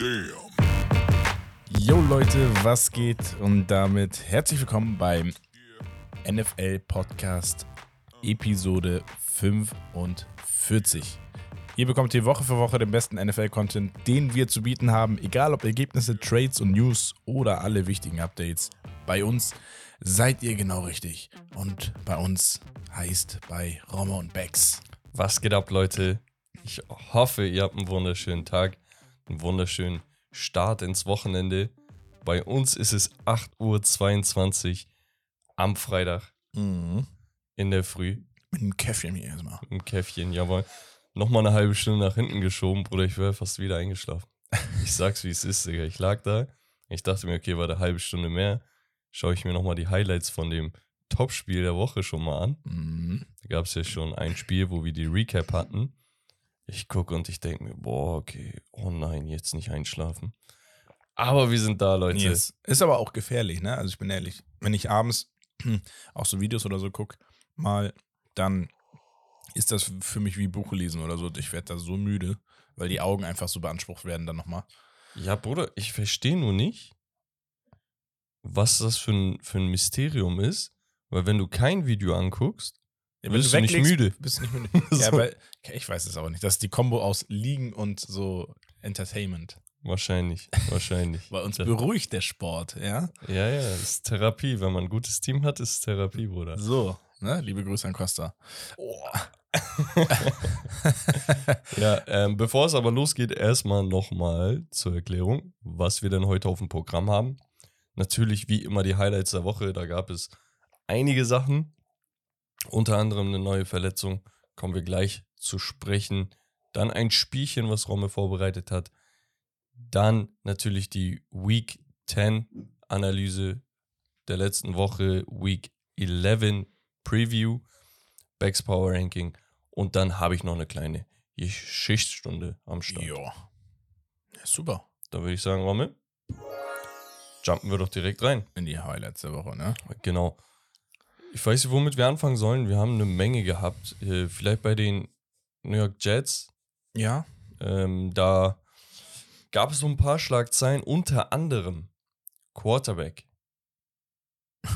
Damn. Yo Leute, was geht? Und damit herzlich willkommen beim NFL Podcast Episode 45. Hier bekommt ihr Woche für Woche den besten NFL-Content, den wir zu bieten haben, egal ob Ergebnisse, Trades und News oder alle wichtigen Updates. Bei uns seid ihr genau richtig. Und bei uns heißt bei Romme und Bex. Was geht ab, Leute? Ich hoffe, ihr habt einen wunderschönen Tag, einen wunderschönen Start ins Wochenende. Bei uns ist es 8.22 Uhr am Freitag in der Früh. Mit einem Käffchen hier erstmal. Im Käffchen, jawohl. Nochmal eine halbe Stunde nach hinten geschoben, Bruder. Ich wäre fast wieder eingeschlafen. Ich sag's, wie es ist, Digga. Ich lag da. Ich dachte mir, okay, war eine halbe Stunde mehr. Schaue ich mir nochmal die Highlights von dem Topspiel der Woche schon mal an. Mhm. Da gab es ja schon ein Spiel, wo wir die Recap hatten. Ich gucke und ich denke mir, boah, okay, oh nein, jetzt nicht einschlafen. Aber wir sind da, Leute. Yes. Ist aber auch gefährlich, ne? Also ich bin ehrlich, wenn ich abends auch so Videos oder so gucke, mal, dann ist das für mich wie Buch lesen oder so. Ich werde da so müde, weil die Augen einfach so beansprucht werden dann nochmal. Ja, Bruder, ich verstehe nur nicht, was das für ein, für ein Mysterium ist. Weil wenn du kein Video anguckst, Ja, Bist du nicht müde? Bist du nicht müde. Ja, So. weil, okay, ich weiß es aber nicht. Das ist die Kombo aus Liegen und so Entertainment. wahrscheinlich, wahrscheinlich. Bei uns Ja. beruhigt der Sport, ja? Ja, ja, ist Therapie. Wenn man ein gutes Team hat, ist es Therapie, Bruder. So, ne? Liebe Grüße an Costa. Ja, ähm, bevor es aber losgeht, erstmal nochmal zur Erklärung, was wir denn heute auf dem Programm haben. Natürlich wie immer die Highlights der Woche, da gab es einige Sachen, unter anderem eine neue Verletzung, kommen wir gleich zu sprechen. Dann ein Spielchen, was Romme vorbereitet hat. Dann natürlich die Week 10 Analyse der letzten Woche, Week 11 Preview, Backs Power Ranking und dann habe ich noch eine kleine Geschichtsstunde am Start. Ja. ja. Super. Da würde ich sagen, Rommel, jumpen wir doch direkt rein. In die Highlights der Woche, ne? Genau. Ich weiß nicht, womit wir anfangen sollen. Wir haben eine Menge gehabt. Äh, vielleicht bei den New York Jets. Ja. Ähm, da gab es so ein paar Schlagzeilen, unter anderem Quarterback.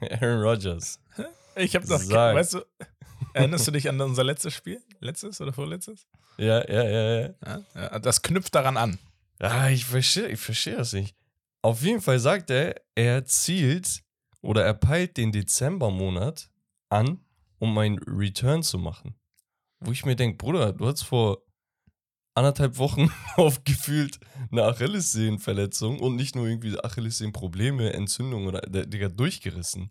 Aaron Rodgers. Ich habe doch, Sag. weißt du, erinnerst du dich an unser letztes Spiel? Letztes oder vorletztes? Ja, ja, ja, ja. Ja, ja, das knüpft daran an. Ja, ich verstehe ich versteh das nicht. Auf jeden Fall sagt er, er zielt oder er peilt den Dezembermonat an, um einen Return zu machen. Wo ich mir denke, Bruder, du hast vor anderthalb Wochen aufgefühlt eine Achillessehnenverletzung und nicht nur irgendwie Achillessehnenprobleme, Entzündung oder der Digga durchgerissen.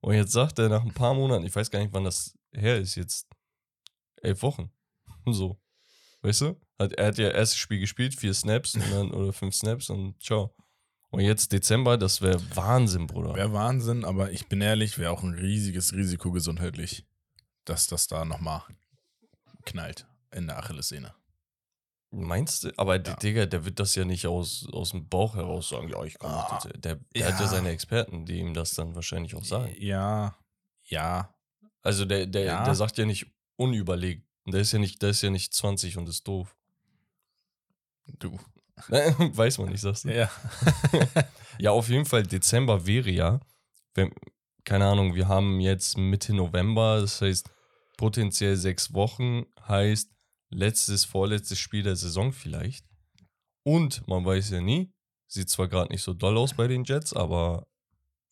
Und jetzt sagt er nach ein paar Monaten, ich weiß gar nicht, wann das her ist, jetzt elf Wochen. So. Weißt du? Hat, er hat ja erstes Spiel gespielt, vier Snaps dann, oder fünf Snaps und ciao. Und jetzt Dezember, das wäre Wahnsinn, Bruder. Wäre Wahnsinn, aber ich bin ehrlich, wäre auch ein riesiges Risiko gesundheitlich, dass das da nochmal knallt in der Achillessehne. Meinst du? Aber Ja. der Digga, der wird das ja nicht aus, aus dem Bauch heraus sagen, ja, ich kann Ah. Der, der hat ja ja. seine Experten, die ihm das dann wahrscheinlich auch sagen. Ja, ja. Also der, der, Ja. der sagt ja nicht unüberlegt. Der ist ja nicht, der ist ja nicht 20 und ist doof. Du. Weiß man nicht, sagst du? Ja. Ja, auf jeden Fall, Dezember wäre ja, wenn, keine Ahnung, wir haben jetzt Mitte November, das heißt potenziell sechs Wochen, heißt letztes, vorletztes Spiel der Saison vielleicht. Und man weiß ja nie, sieht zwar gerade nicht so doll aus bei den Jets, aber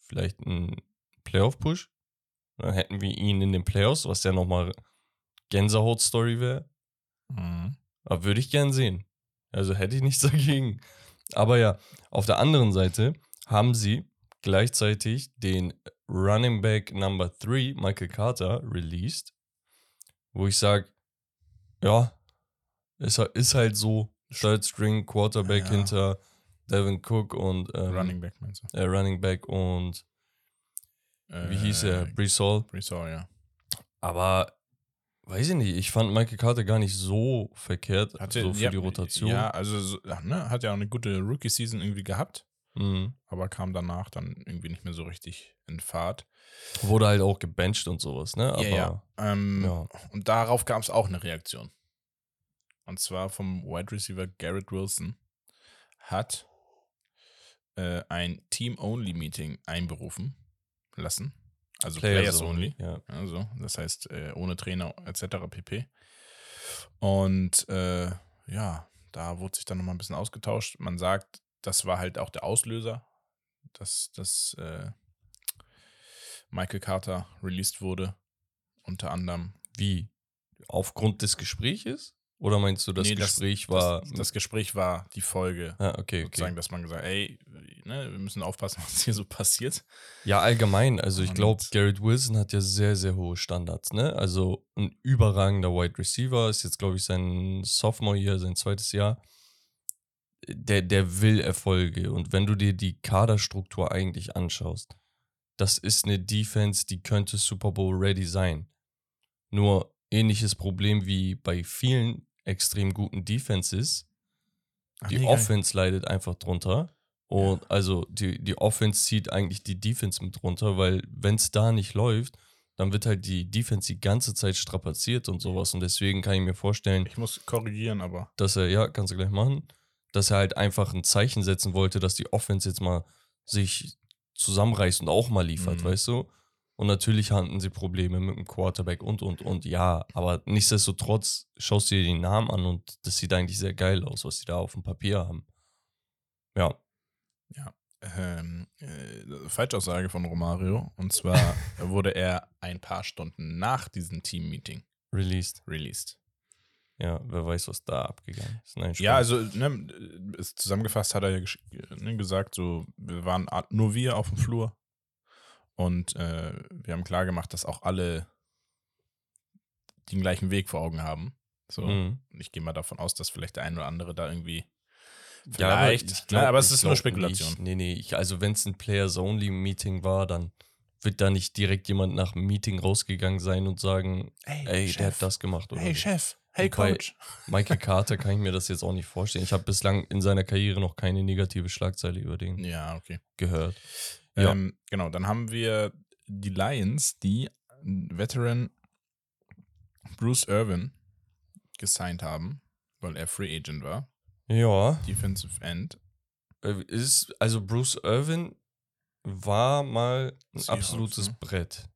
vielleicht ein Playoff-Push. Dann hätten wir ihn in den Playoffs, was ja nochmal Gänsehaut-Story wäre. Mhm. Aber würde ich gern sehen. Also hätte ich nichts dagegen. Aber ja, auf der anderen Seite haben sie gleichzeitig den Running Back Number 3, Michael Carter, released. Wo ich sage, ja, ist, halt- ist halt so, Third String Quarterback Ja. hinter Devin Cook und ähm, Running Back meinst du? Äh, Running Back und wie hieß er? Äh, Brees Hall. Brees Hall, ja. Aber weiß ich nicht, ich fand Michael Carter gar nicht so verkehrt, Hatte- so für ja, die Rotation. Ja, also so, ne, hat ja auch eine gute Rookie-Season irgendwie gehabt, Mhm. aber kam danach dann irgendwie nicht mehr so richtig in Fahrt. Wurde halt auch gebencht und sowas, ne? Aber ja, ja. Ähm, ja. Und darauf gab es auch eine Reaktion. Und zwar vom Wide Receiver Garrett Wilson. hat äh, ein Team-Only-Meeting einberufen lassen. Also Players, Only. Ja. Also, das heißt, äh, ohne Trainer etc. pp. Und äh, ja, da wurde sich dann nochmal ein bisschen ausgetauscht. Man sagt, das war halt auch der Auslöser, dass, dass äh, Michael Carter released wurde. Unter anderem. Wie? Aufgrund des Gespräches? Oder meinst du, das Nee, Gespräch war. Das, das Gespräch war die Folge. ah, okay, okay. Sozusagen, dass man gesagt ey, ne, wir müssen aufpassen, was hier so passiert. Ja, allgemein. Also ich glaube, Garrett Wilson hat ja sehr, sehr hohe Standards. Ne? Also ein überragender Wide Receiver ist jetzt, glaube ich, sein Sophomore-Jahr, sein zweites Jahr. Der, der will Erfolge. Und wenn du dir die Kaderstruktur eigentlich anschaust, das ist eine Defense, die könnte Super Bowl ready sein. Nur ähnliches Problem wie bei vielen extrem guten Defenses. Ach, Die geil. Offense leidet einfach drunter. Und also die, die Offense zieht eigentlich die Defense mit runter, weil wenn es da nicht läuft, dann wird halt die Defense die ganze Zeit strapaziert und sowas. Und deswegen kann ich mir vorstellen, Ich muss korrigieren, aber. dass er, ja, kannst du gleich machen, dass er halt einfach ein Zeichen setzen wollte, dass die Offense jetzt mal sich zusammenreißt und auch mal liefert, Mhm. weißt du? Und natürlich hatten sie Probleme mit dem Quarterback und, und, und, ja. Aber nichtsdestotrotz schaust du dir die Namen an und das sieht eigentlich sehr geil aus, was sie da auf dem Papier haben. Ja, Ähm, äh, Falschaussage von Romario. Und zwar wurde er ein paar Stunden nach diesem Team-Meeting released. released. Ja, wer weiß, was da abgegangen ist. Nein, Ja, also ne, ist zusammengefasst hat er ja gesch- ne, gesagt, so wir waren nur wir auf dem Flur und äh, wir haben klar gemacht, dass auch alle den gleichen Weg vor Augen haben. So, Mhm. ich gehe mal davon aus, dass vielleicht der ein oder andere da irgendwie Ja, aber vielleicht, ne, glaub- aber es ist nur Spekulation. Nicht. Nee, nee, ich, also wenn es ein Players-Only-Meeting war, dann wird da nicht direkt jemand nach dem Meeting rausgegangen sein und sagen, ey, der hat das gemacht. Oder Hey so. Chef, hey Coach. Michael Carter kann ich mir das jetzt auch nicht vorstellen. Ich habe bislang in seiner Karriere noch keine negative Schlagzeile über den Ja, okay. gehört. Ja. Ähm, genau, dann haben wir die Lions, die Veteran Bruce Irvin gesigned haben, weil er Free Agent war. Ja, Defensive End. äh, ist, also Bruce Irvin war mal ein Seahawks, absolutes ne? Brett.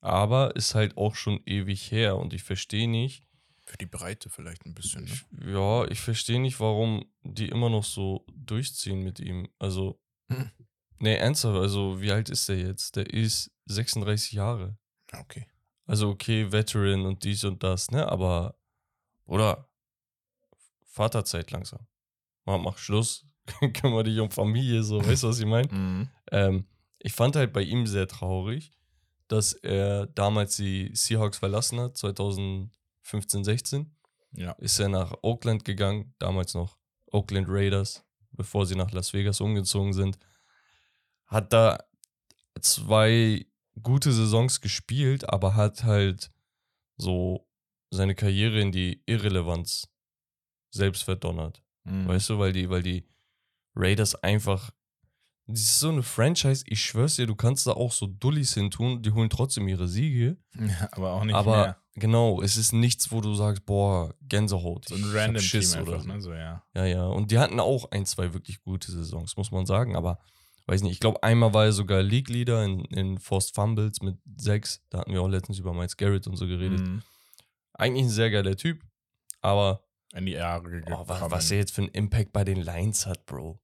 Aber ist halt auch schon ewig her und ich verstehe nicht, Für die Breite vielleicht ein bisschen. Ne? Ich, ja, ich verstehe nicht, warum die immer noch so durchziehen mit ihm. Also, Hm. Nee, ernsthaft, also wie alt ist der jetzt? Der ist 36 Jahre. Ja, okay. Also, okay, Veteran und dies und das, ne? Aber, oder Vaterzeit langsam. Mach, mach Schluss. Kümmere dich um Familie, so, weißt du, was ich meine? Mhm. Ähm, ich fand halt bei ihm sehr traurig, dass er damals die Seahawks verlassen hat, 2015, 16 Ja. ist er nach Oakland gegangen, damals noch Oakland Raiders, bevor sie nach Las Vegas umgezogen sind. Hat da zwei gute Saisons gespielt, aber hat halt so seine Karriere in die Irrelevanz selbst verdonnert. Mhm. Weißt du, weil die, weil die Raiders einfach. Das ist so eine Franchise, ich schwör's dir, du kannst da auch so Dullis hin tun, die holen trotzdem ihre Siege. Ja, aber auch nicht aber mehr. genau, es ist nichts, wo du sagst, boah, Gänsehaut. So ein random Schiss Team oder einfach, so. ne? So, ja. Ja, ja. Und die hatten auch ein, zwei wirklich gute Saisons, muss man sagen. Aber weiß nicht, ich glaube, einmal war er sogar League Leader in, in Forced Fumbles mit sechs. Da hatten wir auch letztens über Miles Garrett und so geredet. Mhm. Eigentlich ein sehr geiler Typ. Aber In die Jahre oh, was, gekommen. was er jetzt für einen Impact bei den Lions hat, Bro.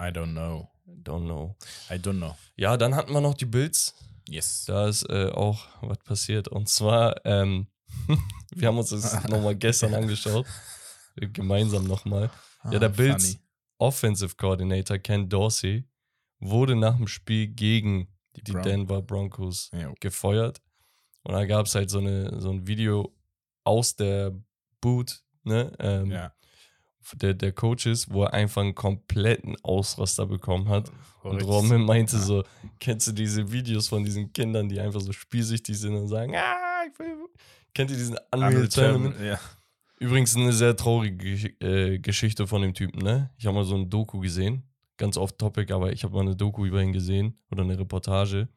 I don't know. Don't know. I don't know. Ja, dann hatten wir noch die Bills. Yes. Da ist äh, auch was passiert. Und zwar, ähm, wir haben uns das nochmal gestern angeschaut. Gemeinsam nochmal. Ja, der Ah, Bills funny. Offensive Coordinator Ken Dorsey wurde nach dem Spiel gegen Die die Denver Broncos Ja, gefeuert. Und da gab es halt so, eine, so ein Video aus der Boot, ne? Ähm, ja. der, der Coaches, wo er einfach einen kompletten Ausraster bekommen hat. Und Richtig. Roman meinte Ja. so, kennst du diese Videos von diesen Kindern, die einfach so spielsüchtig sind und sagen, ah, ich will... Kennt ihr diesen Unreal Tournament? Ja. Übrigens eine sehr traurige äh, Geschichte von dem Typen, ne? Ich habe mal so ein Doku gesehen, ganz off topic, aber ich habe mal eine Doku über ihn gesehen oder eine Reportage.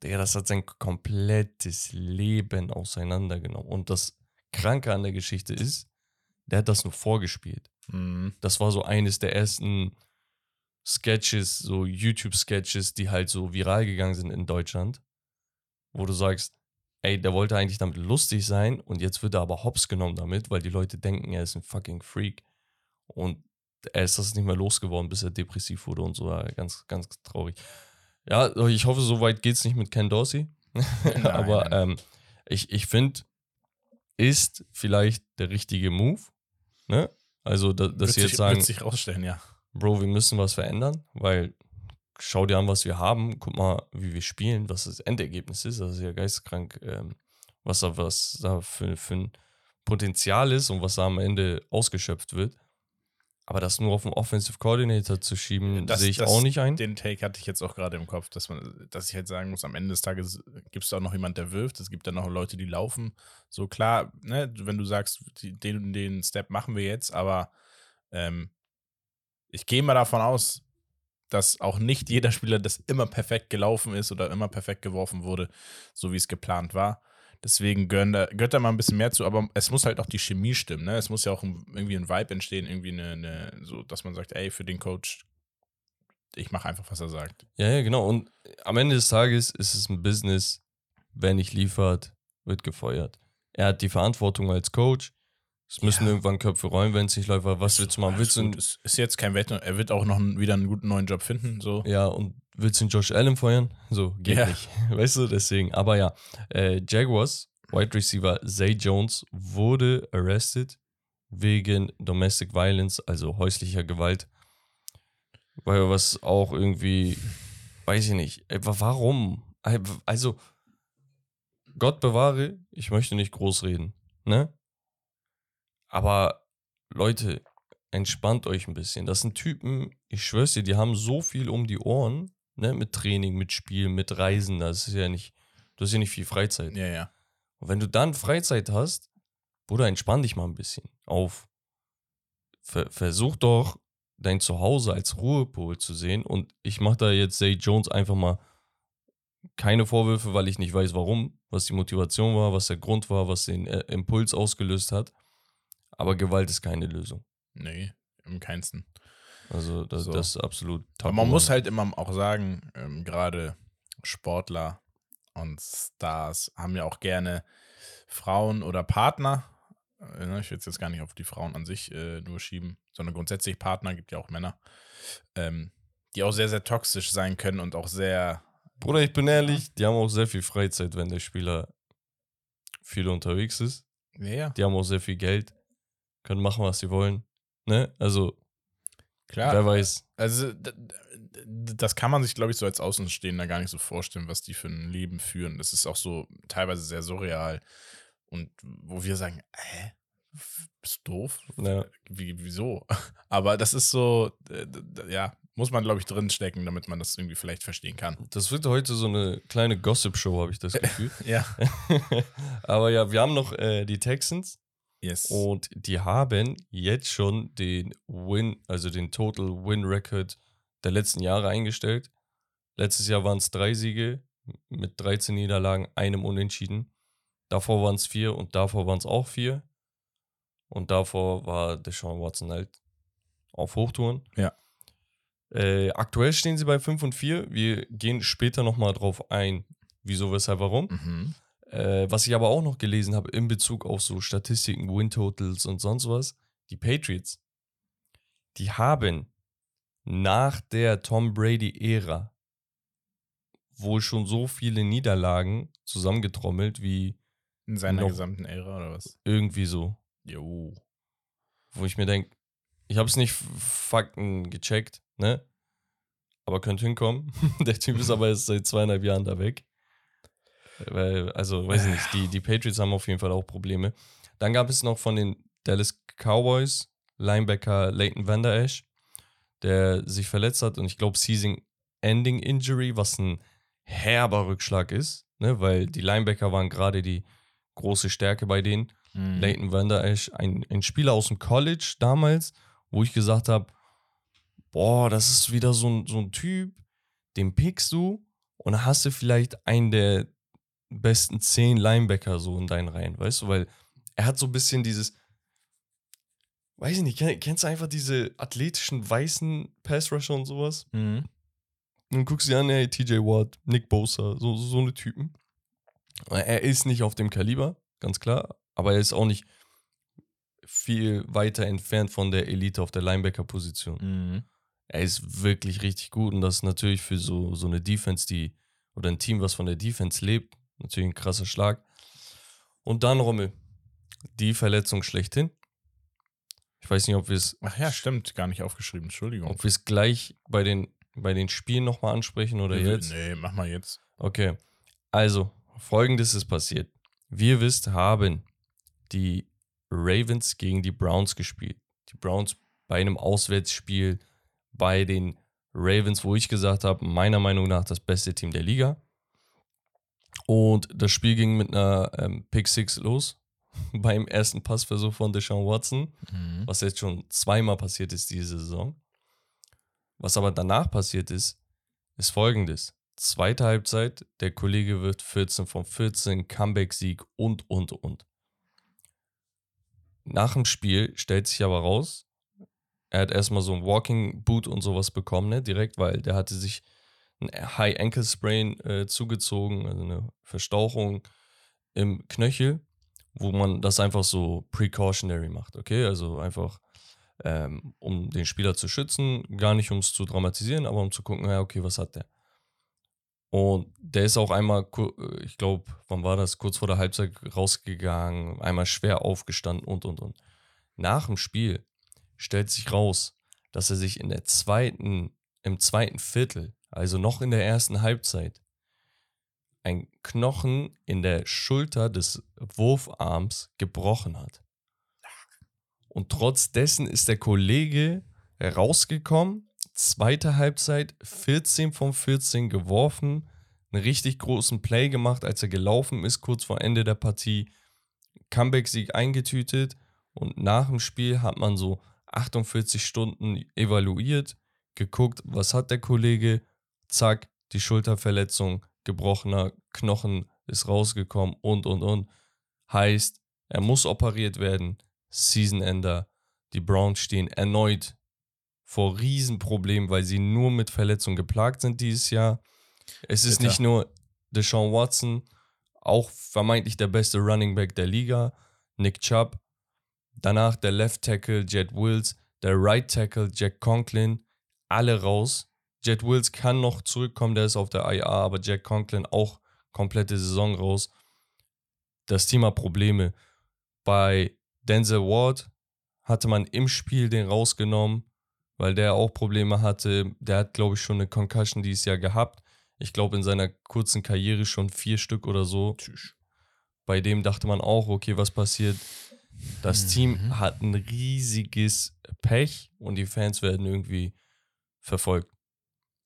Digga, das hat sein komplettes Leben auseinandergenommen. Und das Kranke an der Geschichte ist, der hat das nur vorgespielt. Mhm. Das war so eines der ersten Sketches, so YouTube-Sketches, die halt so viral gegangen sind in Deutschland, wo du sagst, ey, der wollte eigentlich damit lustig sein und jetzt wird er aber hops genommen damit, weil die Leute denken, er ist ein fucking Freak. Und er ist das nicht mehr losgeworden, bis er depressiv wurde und so. Ja, Ganz, ganz traurig. Ja, ich hoffe, so weit geht es nicht mit Ken Dorsey. aber ähm, ich, ich finde, ist vielleicht der richtige Move. Ne? Also, da, dass Wird sie jetzt sich, sagen, wird sich rausstellen, ja. Bro, wir müssen was verändern, weil schau dir an, was wir haben, guck mal, wie wir spielen, was das Endergebnis ist. Das ist ja geisteskrank, ähm, was da, was da für, für ein Potenzial ist und was da am Ende ausgeschöpft wird. Aber das nur auf den Offensive Coordinator zu schieben, Das- sehe ich das- auch nicht ein. Den Take hatte ich jetzt auch gerade im Kopf, dass man, dass ich halt sagen muss, am Ende des Tages gibt es auch noch jemand, der wirft, es gibt dann noch Leute, die laufen. So klar, ne, wenn du sagst, den den Step machen wir jetzt, aber ähm, ich gehe mal davon aus, dass auch nicht jeder Spieler das immer perfekt gelaufen ist oder immer perfekt geworfen wurde, so wie es geplant war. Deswegen gehören da, gehört da mal ein bisschen mehr zu, aber es muss halt auch die Chemie stimmen. Ne? Es muss ja auch ein, irgendwie ein Vibe entstehen, irgendwie eine, eine, so, dass man sagt, ey, für den Coach, ich mache einfach, was er sagt. Ja, ja, genau. Und am Ende des Tages ist es ein Business. Wer nicht liefert, wird gefeuert. Er hat die Verantwortung als Coach. Es müssen Ja. irgendwann Köpfe rollen, wenn es nicht läuft. Was willst du machen? Willst du, ist jetzt kein Wetter. Er wird auch noch einen, wieder einen guten neuen Job finden. So. Ja, und willst du den Josh Allen feuern? So, geht Ja. nicht. Weißt du, deswegen. Aber ja, äh, Jaguars, Wide Receiver Zay Jones wurde arrested wegen Domestic Violence, also häuslicher Gewalt. Weil was auch irgendwie, weiß ich nicht, äh, wa- warum? Äh, Also, Gott bewahre, ich möchte nicht groß reden, ne? Aber Leute, entspannt euch ein bisschen. Das sind Typen, ich schwör's dir, die haben so viel um die Ohren, ne, mit Training, mit Spielen, mit Reisen, das ist ja nicht, du hast ja nicht viel Freizeit. Ja, ja. Und wenn du dann Freizeit hast, Bruder, entspann dich mal ein bisschen auf. Ver versuch doch, dein Zuhause als Ruhepol zu sehen. Und ich mache da jetzt Zay Jones einfach mal keine Vorwürfe, weil ich nicht weiß, warum, was die Motivation war, was der Grund war, was den äh, Impuls ausgelöst hat. Aber Gewalt ist keine Lösung. Nee, im keinsten. Also das, So. das ist absolut top. Aber man muss halt immer auch sagen, ähm, gerade Sportler und Stars haben ja auch gerne Frauen oder Partner. Äh, ne, Ich will es jetzt gar nicht auf die Frauen an sich äh, nur schieben, sondern grundsätzlich Partner, gibt ja auch Männer, ähm, die auch sehr, sehr toxisch sein können und auch sehr. Bruder, ich bin ehrlich, die haben auch sehr viel Freizeit, wenn der Spieler viel unterwegs ist. Ja, ja. Die haben auch sehr viel Geld, können machen, was sie wollen. Ne? Also, Klar. wer weiß. Also, das kann man sich, glaube ich, so als Außenstehender gar nicht so vorstellen, was die für ein Leben führen. Das ist auch so teilweise sehr surreal. Und wo wir sagen, hä? Bist du doof? Ja. Wie, wieso? Aber das ist so, ja, muss man, glaube ich, drinstecken, damit man das irgendwie vielleicht verstehen kann. Das wird heute so eine kleine Gossip-Show, habe ich das Gefühl. Ja. Aber ja, wir haben noch äh, die Texans Yes. und die haben jetzt schon den Win, also den Total Win Record der letzten Jahre eingestellt. Letztes Jahr waren es drei Siege mit 13 Niederlagen, einem Unentschieden. Davor waren es vier und davor waren es auch vier. Und davor war Deshaun Watson halt auf Hochtouren. Ja. Äh, aktuell stehen sie bei 5 und 4. Wir gehen später nochmal drauf ein, wieso, weshalb, warum. Mhm. Äh, was ich aber auch noch gelesen habe in Bezug auf so Statistiken, Win-Totals und sonst was, die Patriots, die haben nach der Tom Brady-Ära wohl schon so viele Niederlagen zusammengetrommelt wie In seiner gesamten Ära oder was? irgendwie so. Jo. Wo ich mir denke, ich habe es nicht Fakten gecheckt, ne? Aber könnte hinkommen. Der Typ ist aber jetzt seit zweieinhalb Jahren da weg. Weil, also, weiß ich nicht, die, die Patriots haben auf jeden Fall auch Probleme. Dann gab es noch von den Dallas Cowboys Linebacker Leighton Vander Esch, der sich verletzt hat und ich glaube Season-Ending Injury, was ein herber Rückschlag ist, ne? weil die Linebacker waren gerade die große Stärke bei denen. Mhm. Leighton Vander Esch, ein, ein Spieler aus dem College damals, wo ich gesagt habe, boah, das ist wieder so ein, so ein Typ, den pickst du und dann hast du vielleicht einen der besten zehn Linebacker so in deinen Reihen, weißt du, weil er hat so ein bisschen dieses, weiß ich nicht, kenn, kennst du einfach diese athletischen weißen Pass-Rusher und sowas? Mhm. Und dann guckst du dir an, hey, TJ Watt, Nick Bosa, so, so eine Typen. Er ist nicht auf dem Kaliber, ganz klar, aber er ist auch nicht viel weiter entfernt von der Elite auf der Linebacker-Position. Mhm. Er ist wirklich richtig gut und das ist natürlich für so, so eine Defense, die, oder ein Team, was von der Defense lebt, natürlich ein krasser Schlag. Und dann, Rommel, die Verletzung schlechthin. Ich weiß nicht, ob wir es Ach ja, stimmt, gar nicht aufgeschrieben. Entschuldigung. ob wir es gleich bei den, bei den Spielen nochmal ansprechen oder Nee, jetzt. Nee, mach mal jetzt. Okay, also folgendes ist passiert. Wie ihr wisst, haben die Ravens gegen die Browns gespielt. Die Browns bei einem Auswärtsspiel bei den Ravens, wo ich gesagt habe, meiner Meinung nach das beste Team der Liga. Und das Spiel ging mit einer ähm, Pick Six los beim ersten Passversuch von Deshaun Watson Mhm. was jetzt schon zweimal passiert ist diese Saison. Was aber danach passiert ist, ist folgendes. Zweite Halbzeit, der Kollege wird 14 von 14, Comeback-Sieg und, und, und. Nach dem Spiel stellt sich aber raus, er hat erstmal so ein Walking Boot und sowas bekommen, ne, direkt, weil der hatte sich ein High Ankle Sprain äh, zugezogen, also eine Verstauchung im Knöchel, wo man das einfach so precautionary macht, okay? Also einfach, ähm, um den Spieler zu schützen, gar nicht um es zu dramatisieren, aber um zu gucken, ja, okay, was hat der? Und der ist auch einmal, äh, ich glaube, wann war das, kurz vor der Halbzeit rausgegangen, einmal schwer aufgestanden und, und, und. Nach dem Spiel stellt sich raus, dass er sich in der zweiten, im zweiten Viertel, also noch in der ersten Halbzeit, ein Knochen in der Schulter des Wurfarms gebrochen hat. Und trotz dessen ist der Kollege rausgekommen, zweite Halbzeit 14 von 14 geworfen, einen richtig großen Play gemacht, als er gelaufen ist, kurz vor Ende der Partie, Comeback-Sieg eingetütet und nach dem Spiel hat man so 48 Stunden evaluiert, geguckt, was hat der Kollege, zack, die Schulterverletzung, gebrochener Knochen ist rausgekommen und, und, und. Heißt, er muss operiert werden, Season-Ender. Die Browns stehen erneut vor Riesenproblemen, weil sie nur mit Verletzungen geplagt sind dieses Jahr. Es ist Bitter. nicht nur Deshaun Watson, auch vermeintlich der beste Running Back der Liga, Nick Chubb. Danach der Left Tackle Jet Wills, der Right Tackle Jack Conklin, alle raus. Jet Wills kann noch zurückkommen, der ist auf der IA, aber Jack Conklin auch komplette Saison raus. Das Thema Probleme. Bei Denzel Ward hatte man im Spiel den rausgenommen, weil der auch Probleme hatte. Der hat, glaube ich, schon eine Concussion dieses Jahr gehabt. Ich glaube, in seiner kurzen Karriere schon vier Stück oder so. Tschüss. Bei dem dachte man auch, okay, was passiert? Das Mhm. Team hat ein riesiges Pech und die Fans werden irgendwie verfolgt.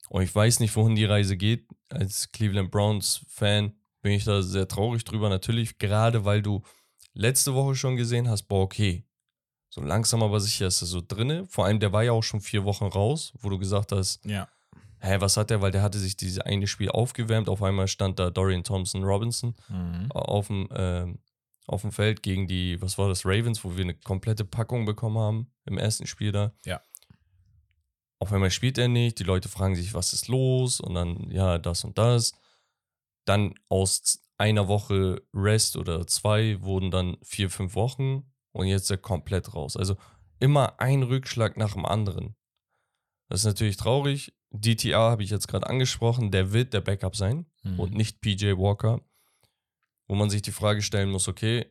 Und ich weiß nicht, wohin die Reise geht. Als Cleveland Browns-Fan bin ich da sehr traurig drüber. Natürlich, gerade weil du letzte Woche schon gesehen hast, boah, okay. So langsam aber sicher ist er so drinne. Vor allem, der war ja auch schon vier Wochen raus, wo du gesagt hast, Ja. hä, was hat der? Weil der hatte sich dieses eine Spiel aufgewärmt. Auf einmal stand da Dorian Thompson Robinson Mhm. auf dem, ähm, auf dem Feld gegen die, was war das, Ravens, wo wir eine komplette Packung bekommen haben im ersten Spiel da. Ja. Auf einmal spielt er nicht, die Leute fragen sich, was ist los? Und dann, ja, das und das. Dann aus einer Woche Rest oder zwei wurden dann vier, fünf Wochen und jetzt ist er komplett raus. Also immer ein Rückschlag nach dem anderen. Das ist natürlich traurig. DTA habe ich jetzt gerade angesprochen, der wird der Backup sein Mhm. und nicht PJ Walker. Wo man sich die Frage stellen muss, okay,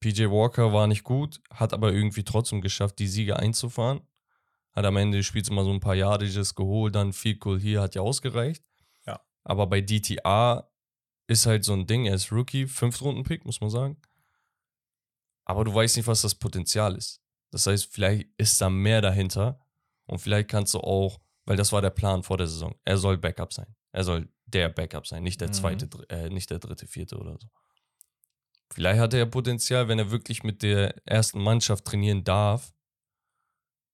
PJ Walker war nicht gut, hat aber irgendwie trotzdem geschafft, die Siege einzufahren. Hat am Ende des Spiels immer so ein paar Yardages geholt, dann viel cool hier, hat ja ausgereicht. Ja. Aber bei DTA ist halt so ein Ding, er ist Rookie, Fünftrunden-Pick, muss man sagen. Aber du weißt nicht, was das Potenzial ist. Das heißt, vielleicht ist da mehr dahinter und vielleicht kannst du auch, weil das war der Plan vor der Saison, er soll Backup sein. Er soll der Backup sein, nicht der Mhm. zweite, äh, nicht der dritte, vierte oder so. Vielleicht hat er ja Potenzial, wenn er wirklich mit der ersten Mannschaft trainieren darf,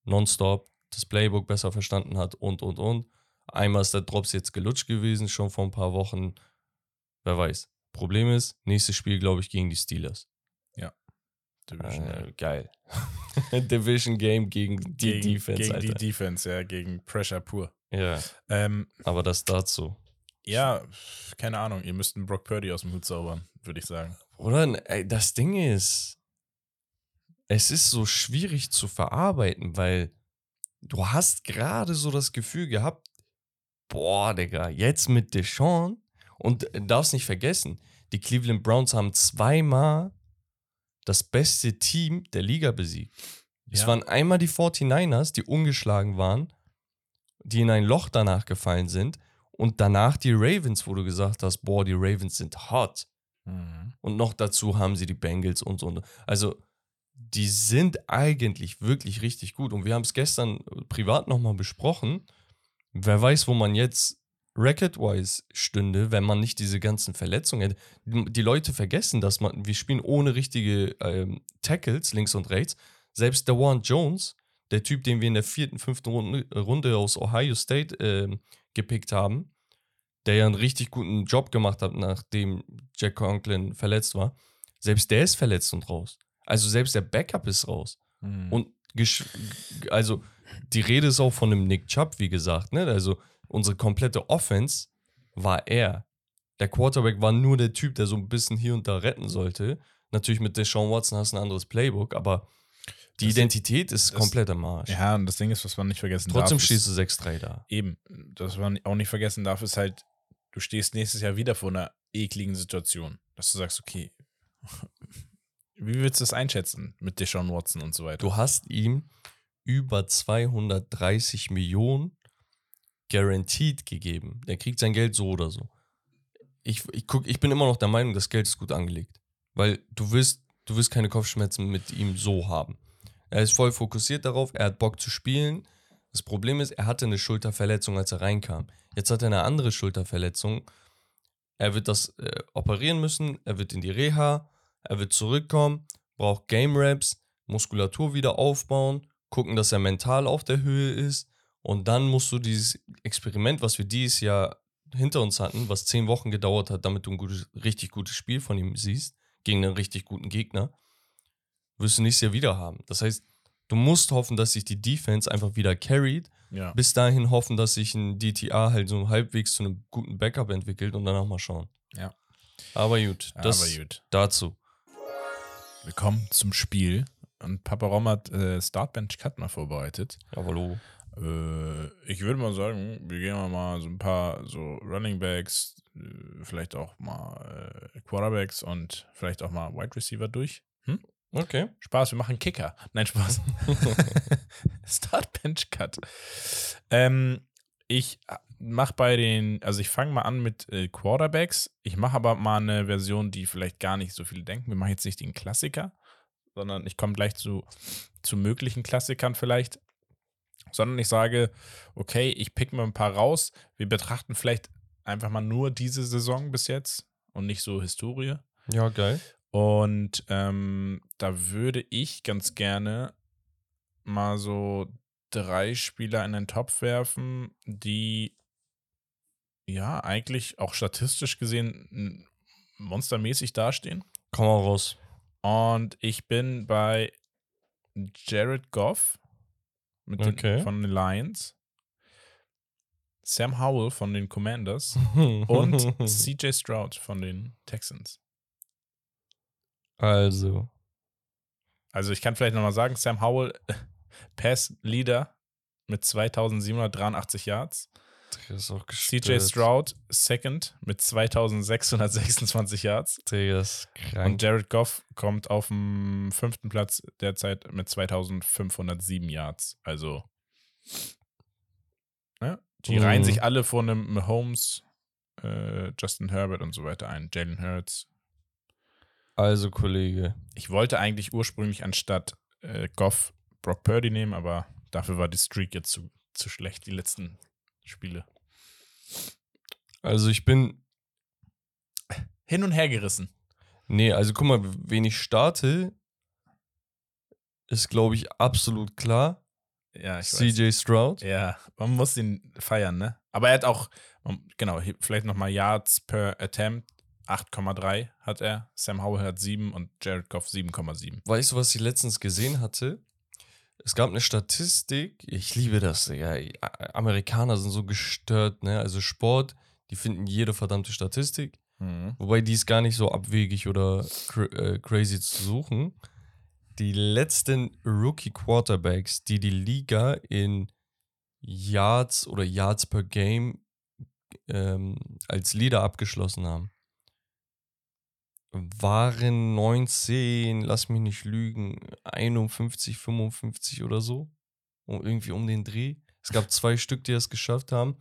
nonstop, das Playbook besser verstanden hat und, und, und. Einmal ist der Drops jetzt gelutscht gewesen, schon vor ein paar Wochen. Wer weiß. Problem ist, nächstes Spiel, glaube ich, gegen die Steelers. Divisional. Äh, geil. Division Game gegen die gegen, Defense, Gegen Alter. die Defense, ja, gegen Pressure pur. ja, Ähm, aber das dazu. ja, keine Ahnung, ihr müsst einen Brock Purdy aus dem Hut zaubern, würde ich sagen. Oder ey, das Ding ist, es ist so schwierig zu verarbeiten, weil du hast gerade so das Gefühl gehabt, boah, Digga, jetzt mit Deshaun und äh, darfst nicht vergessen, die Cleveland Browns haben zweimal das beste Team der Liga besiegt. Es Ja. waren einmal die 49ers, die ungeschlagen waren, die in ein Loch danach gefallen sind und danach die Ravens, wo du gesagt hast, boah, die Ravens sind hot. Und noch dazu haben sie die Bengals und so. Also, die sind eigentlich wirklich richtig gut. Und wir haben es gestern privat nochmal besprochen. Wer weiß, wo man jetzt record-wise stünde, wenn man nicht diese ganzen Verletzungen hätte. Die Leute vergessen, dass man, wir spielen ohne richtige ähm, Tackles links und rechts. Selbst der Warren Jones, der Typ, den wir in der vierten, fünften Runde, Runde aus Ohio State ähm, gepickt haben, der ja einen richtig guten Job gemacht hat, nachdem Jack Conklin verletzt war. Selbst der ist verletzt und raus. Also selbst der Backup ist raus. Mhm. Und also die Rede ist auch von einem Nick Chubb, wie gesagt. Ne? Also unsere komplette Offense war er. Der Quarterback war nur der Typ, der so ein bisschen hier und da retten sollte. Natürlich mit Deshaun Watson hast du ein anderes Playbook, aber die Das- Identität ist das- komplett am Arsch. ja, und das Ding ist, was man nicht vergessen Trotzdem darf. stehst ist, du 6-3 da. Eben, das man auch nicht vergessen darf, ist halt, du stehst nächstes Jahr wieder vor einer ekligen Situation, dass du sagst, okay, wie willst du das einschätzen mit Deshaun Watson und so weiter? Du hast ihm über 230 Millionen guaranteed gegeben. Der kriegt sein Geld so oder so. Ich, ich, guck, ich bin immer noch der Meinung, das Geld ist gut angelegt. Weil du wirst, du wirst keine Kopfschmerzen mit ihm so haben. Er ist voll fokussiert darauf, er hat Bock zu spielen. Das Problem ist, er hatte eine Schulterverletzung, als er reinkam. Jetzt hat er eine andere Schulterverletzung. Er wird das äh, operieren müssen, er wird in die Reha, er wird zurückkommen, braucht Game Raps, Muskulatur wieder aufbauen, gucken, dass er mental auf der Höhe ist. Und dann musst du dieses Experiment, was wir dieses Jahr hinter uns hatten, was zehn Wochen gedauert hat, damit du ein gutes, richtig gutes Spiel von ihm siehst, gegen einen richtig guten Gegner, wirst du nächstes Jahr wieder haben. Das heißt, du musst hoffen, dass sich die Defense einfach wieder carried. ja. Bis dahin hoffen, dass sich ein DTA halt so halbwegs zu einem guten Backup entwickelt und danach mal schauen. Ja. Aber gut, das Aber gut. dazu. Wir kommen zum Spiel und Papa Rom hat äh, Startbench Cut mal vorbereitet. Jawohl. Äh, ich würde mal sagen, wir gehen mal so ein paar so Running Backs, äh, vielleicht auch mal äh, Quarterbacks und vielleicht auch mal Wide Receiver durch. Okay. Spaß, wir machen Kicker. Nein, Spaß. Startbench Cut. Ähm, ich mache bei den, also ich fange mal an mit äh, Quarterbacks. Ich mache aber mal eine Version, die vielleicht gar nicht so viele denken. Wir machen jetzt nicht den Klassiker, sondern ich komme gleich zu, zu möglichen Klassikern vielleicht. Sondern ich sage, okay, ich pick mir ein paar raus. Wir betrachten vielleicht einfach mal nur diese Saison bis jetzt und nicht so Historie. Ja, geil. Und ähm, da würde ich ganz gerne mal so drei Spieler in den Topf werfen, die ja eigentlich auch statistisch gesehen monstermäßig dastehen. Komm mal raus. Und ich bin bei Jared Goff mit den, Okay. von den Lions, Sam Howell von den Commanders und CJ Stroud von den Texans. also. Also ich kann vielleicht nochmal sagen, Sam Howell, Pass Leader mit 2783 Yards. Der ist auch CJ gestört. Stroud, Second mit 2626 Yards. Der ist krank. Und Jared Goff kommt auf dem fünften Platz derzeit mit 2507 Yards. Also, ne? die Mhm. reihen sich alle vor einem Mahomes, äh, Justin Herbert und so weiter ein. Jalen Hurts. Also, Kollege. Ich wollte eigentlich ursprünglich anstatt äh, Goff Brock Purdy nehmen, aber dafür war die Streak jetzt zu, zu schlecht, die letzten Spiele. Also, ich bin. Hin und her gerissen. Nee, also guck mal, wen ich starte, ist, glaube ich, absolut klar. Ja, ich weiß. CJ Stroud. Ja, man muss ihn feiern, ne? Aber er hat auch, genau, vielleicht nochmal Yards per Attempt 8,3 hat er. Sam Howell hat 7 und Jared Goff 7,7. Weißt du, was ich letztens gesehen hatte? Es gab eine Statistik, ich liebe das, ja, Amerikaner sind so gestört, ne? Also Sport, die finden jede verdammte Statistik, Mhm. wobei die ist gar nicht so abwegig oder äh, crazy zu suchen. Die letzten Rookie Quarterbacks, die die Liga in Yards oder Yards per Game ähm, als Leader abgeschlossen haben, waren 19, lass mich nicht lügen, 51, 55 oder so. Um, irgendwie um den Dreh. Es gab zwei Stück, die es geschafft haben.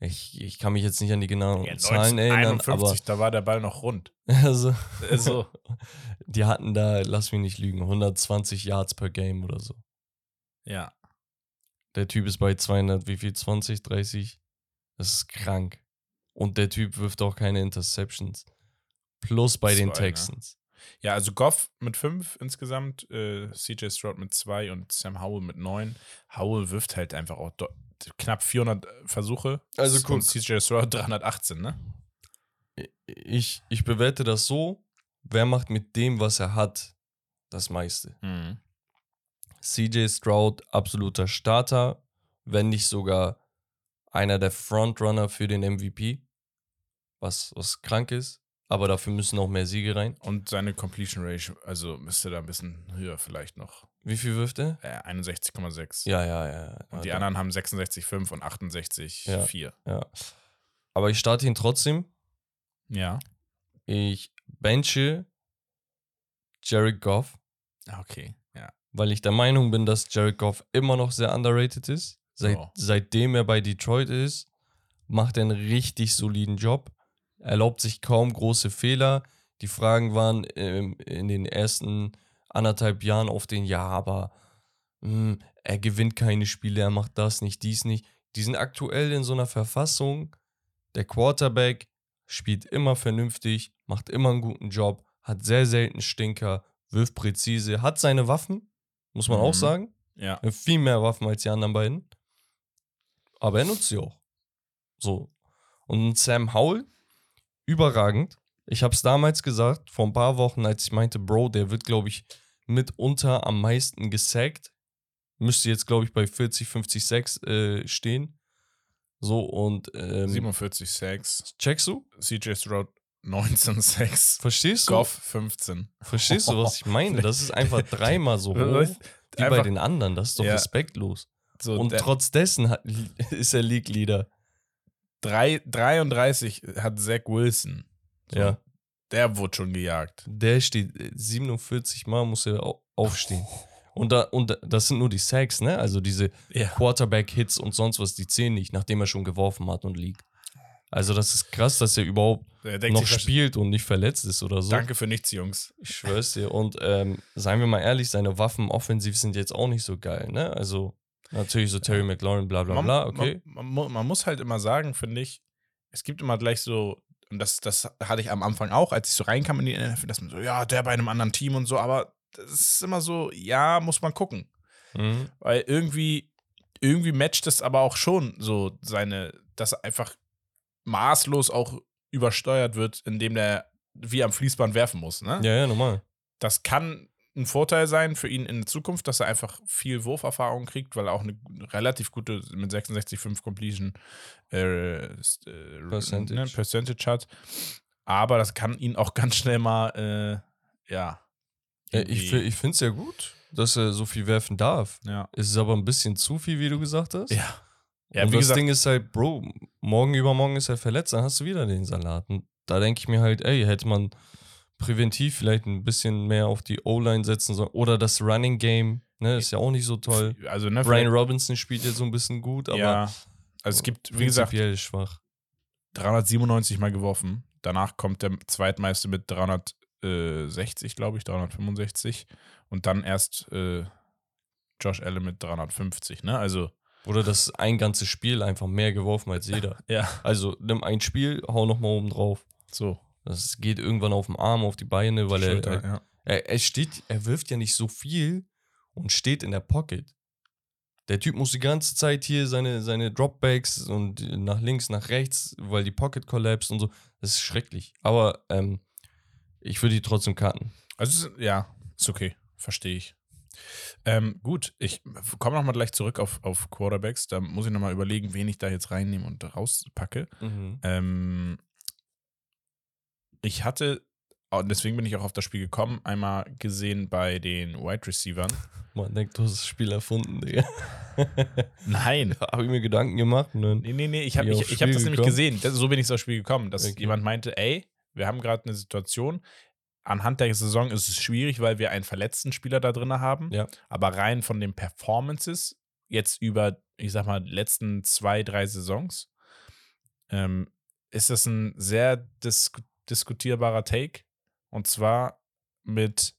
Ich, ich kann mich jetzt nicht an die genauen Ja, Zahlen erinnern, 1951, da war der Ball noch rund. aber also, Also, die hatten da, lass mich nicht lügen, 120 Yards per Game oder so. ja. Der Typ ist bei 200, wie viel? 20, 30? Das ist krank. Und der Typ wirft auch keine Interceptions. Plus bei den Zwei, ne? Texans. Ja, also Goff mit 5 insgesamt, äh, CJ Stroud mit 2 und Sam Howell mit 9. Howell wirft halt einfach auch knapp 400 Versuche. Also und guck. CJ Stroud 318, ne? Ich, ich bewerte das so, wer macht mit dem, was er hat, das meiste. Mhm. CJ Stroud, absoluter Starter, wenn nicht sogar einer der Frontrunner für den MVP, was, was krank ist. Aber dafür müssen auch mehr Siege rein. Und seine Completion Ratio, also müsste da ein bisschen höher vielleicht noch. Wie viel wirft er? Äh, 61,6. Ja, ja, ja. Und die ja, anderen haben 66,5 und 68,4. Ja. Aber ich starte ihn trotzdem. Ja. Ich benche Jared Goff, Ah, Okay, ja. weil ich der Meinung bin, dass Jared Goff immer noch sehr underrated ist. Seit, Oh. Seitdem er bei Detroit ist, macht er einen richtig soliden Job. Erlaubt sich kaum große Fehler. Die Fragen waren ähm, in den ersten anderthalb Jahren auf den Ja, aber mh, er gewinnt keine Spiele, er macht das nicht, dies nicht. Die sind aktuell in so einer Verfassung. Der Quarterback spielt immer vernünftig, macht immer einen guten Job, hat sehr selten Stinker, wirft präzise, hat seine Waffen, muss man Mhm. auch sagen. Ja. Hat Viel mehr Waffen als die anderen beiden. Aber er nutzt sie auch. So. Und Sam Howell, überragend. Ich habe es damals gesagt, vor ein paar Wochen, als ich meinte, Bro, der wird, glaube ich, mitunter am meisten gesackt. Müsste jetzt, glaube ich, bei 40, 50 Sacks äh, stehen. So und ähm, 47 Sacks. checkst du? CJ Stroud 19 Sacks. Verstehst du? Goff 15. Verstehst du, was ich meine? Das ist einfach dreimal so hoch wie bei den anderen. Das ist doch Ja. respektlos. so Und trotz dessen hat, ist er League Leader. Drei, 33 hat Zach Wilson. So, Ja. Der wurde schon gejagt. Der steht äh, 47 Mal, muss er au- aufstehen. Und, da, und da- das sind nur die Sacks, ne? Also diese Ja. Quarterback-Hits und sonst was, die zählen nicht, nachdem er schon geworfen hat und liegt. Also das ist krass, dass er überhaupt denkt noch spielt und nicht verletzt ist oder so. Danke für nichts, Jungs. Ich schwör's dir. Und ähm, seien wir mal ehrlich, seine Waffen offensiv sind jetzt auch nicht so geil, ne? Also natürlich so Terry McLaurin, bla bla man, bla, okay. Man, man, man muss halt immer sagen, finde ich, es gibt immer gleich so, und das, das hatte ich am Anfang auch, als ich so reinkam in die NFL, dass man so, ja, der bei einem anderen Team und so, aber das ist immer so, ja, muss man gucken. Mhm. Weil irgendwie, irgendwie matcht es aber auch schon so seine, dass er einfach maßlos auch übersteuert wird, indem der wie am Fließband werfen muss. Ne? Ja, ja, normal. Das kann ein Vorteil sein für ihn in der Zukunft, dass er einfach viel Wurferfahrung kriegt, weil er auch eine relativ gute mit 66,5 Completion äh, äh, Percentage. Ne, Percentage hat. Aber das kann ihn auch ganz schnell mal, äh, ja. Äh, ich ich finde es ja gut, dass er so viel werfen darf. ja. Es ist aber ein bisschen zu viel, wie du gesagt hast. Ja. Ja, und das gesagt, Ding ist halt, Bro, morgen übermorgen ist er verletzt, dann hast du wieder den Salat. Und da denke ich mir halt, ey, hätte man präventiv vielleicht ein bisschen mehr auf die O-Line setzen sollen. Oder das Running Game, ne, ist ja auch nicht so toll. also, ne, Brian Robinson spielt jetzt so ein bisschen gut, aber ja. Also es gibt, wie gesagt, schwach. 397 mal geworfen. Danach kommt der zweitmeiste mit 360, glaube ich, 365. Und dann erst äh, Josh Allen mit 350, ne? Also, Oder das ein ganzes Spiel einfach mehr geworfen als jeder. ja, Also nimm ein Spiel, hau nochmal oben drauf. so. Das geht irgendwann auf den Arm, auf die Beine, weil er, Schulter, er, ja. er, er steht, er wirft ja nicht so viel und steht in der Pocket. Der Typ muss die ganze Zeit hier seine, seine Dropbacks und nach links, nach rechts, weil die Pocket collapsed und so. Das ist schrecklich. Aber ähm, ich würde die trotzdem cutten. Also, ja, ist okay. Verstehe ich. Ähm, gut, ich komme nochmal gleich zurück auf, auf Quarterbacks. Da muss ich nochmal überlegen, wen ich da jetzt reinnehme und rauspacke. Ähm, ich hatte, und deswegen bin ich auch auf das Spiel gekommen, einmal gesehen bei den Wide Receivern. Man denkt, du hast das Spiel erfunden, Digga. Nein. Habe ich mir Gedanken gemacht. Ne? Nee, nee, nee, ich habe ich, hab das nämlich gekommen? gesehen. Das, so bin ich aufs Spiel gekommen, dass Okay. jemand meinte, ey, wir haben gerade eine Situation, anhand der Saison ist es schwierig, weil wir einen verletzten Spieler da drin haben. Ja. Aber rein von den Performances, jetzt über, ich sag mal, letzten zwei, drei Saisons, ähm, ist das ein sehr dis diskutierbarer Take. Und zwar mit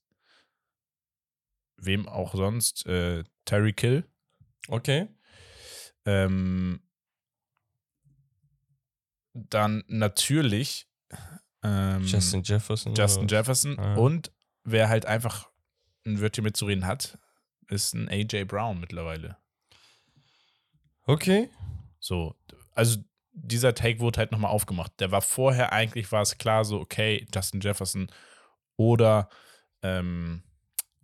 wem auch sonst, äh, Terry Kill. Okay. Ähm, dann natürlich ähm, Justin Jefferson. Justin? Jefferson Ah. und wer halt einfach ein Wörtchen mitzureden hat, ist ein AJ Brown mittlerweile. Okay. So, also dieser Take wurde halt nochmal aufgemacht. Der war vorher eigentlich, war es klar so, okay, Justin Jefferson oder ähm,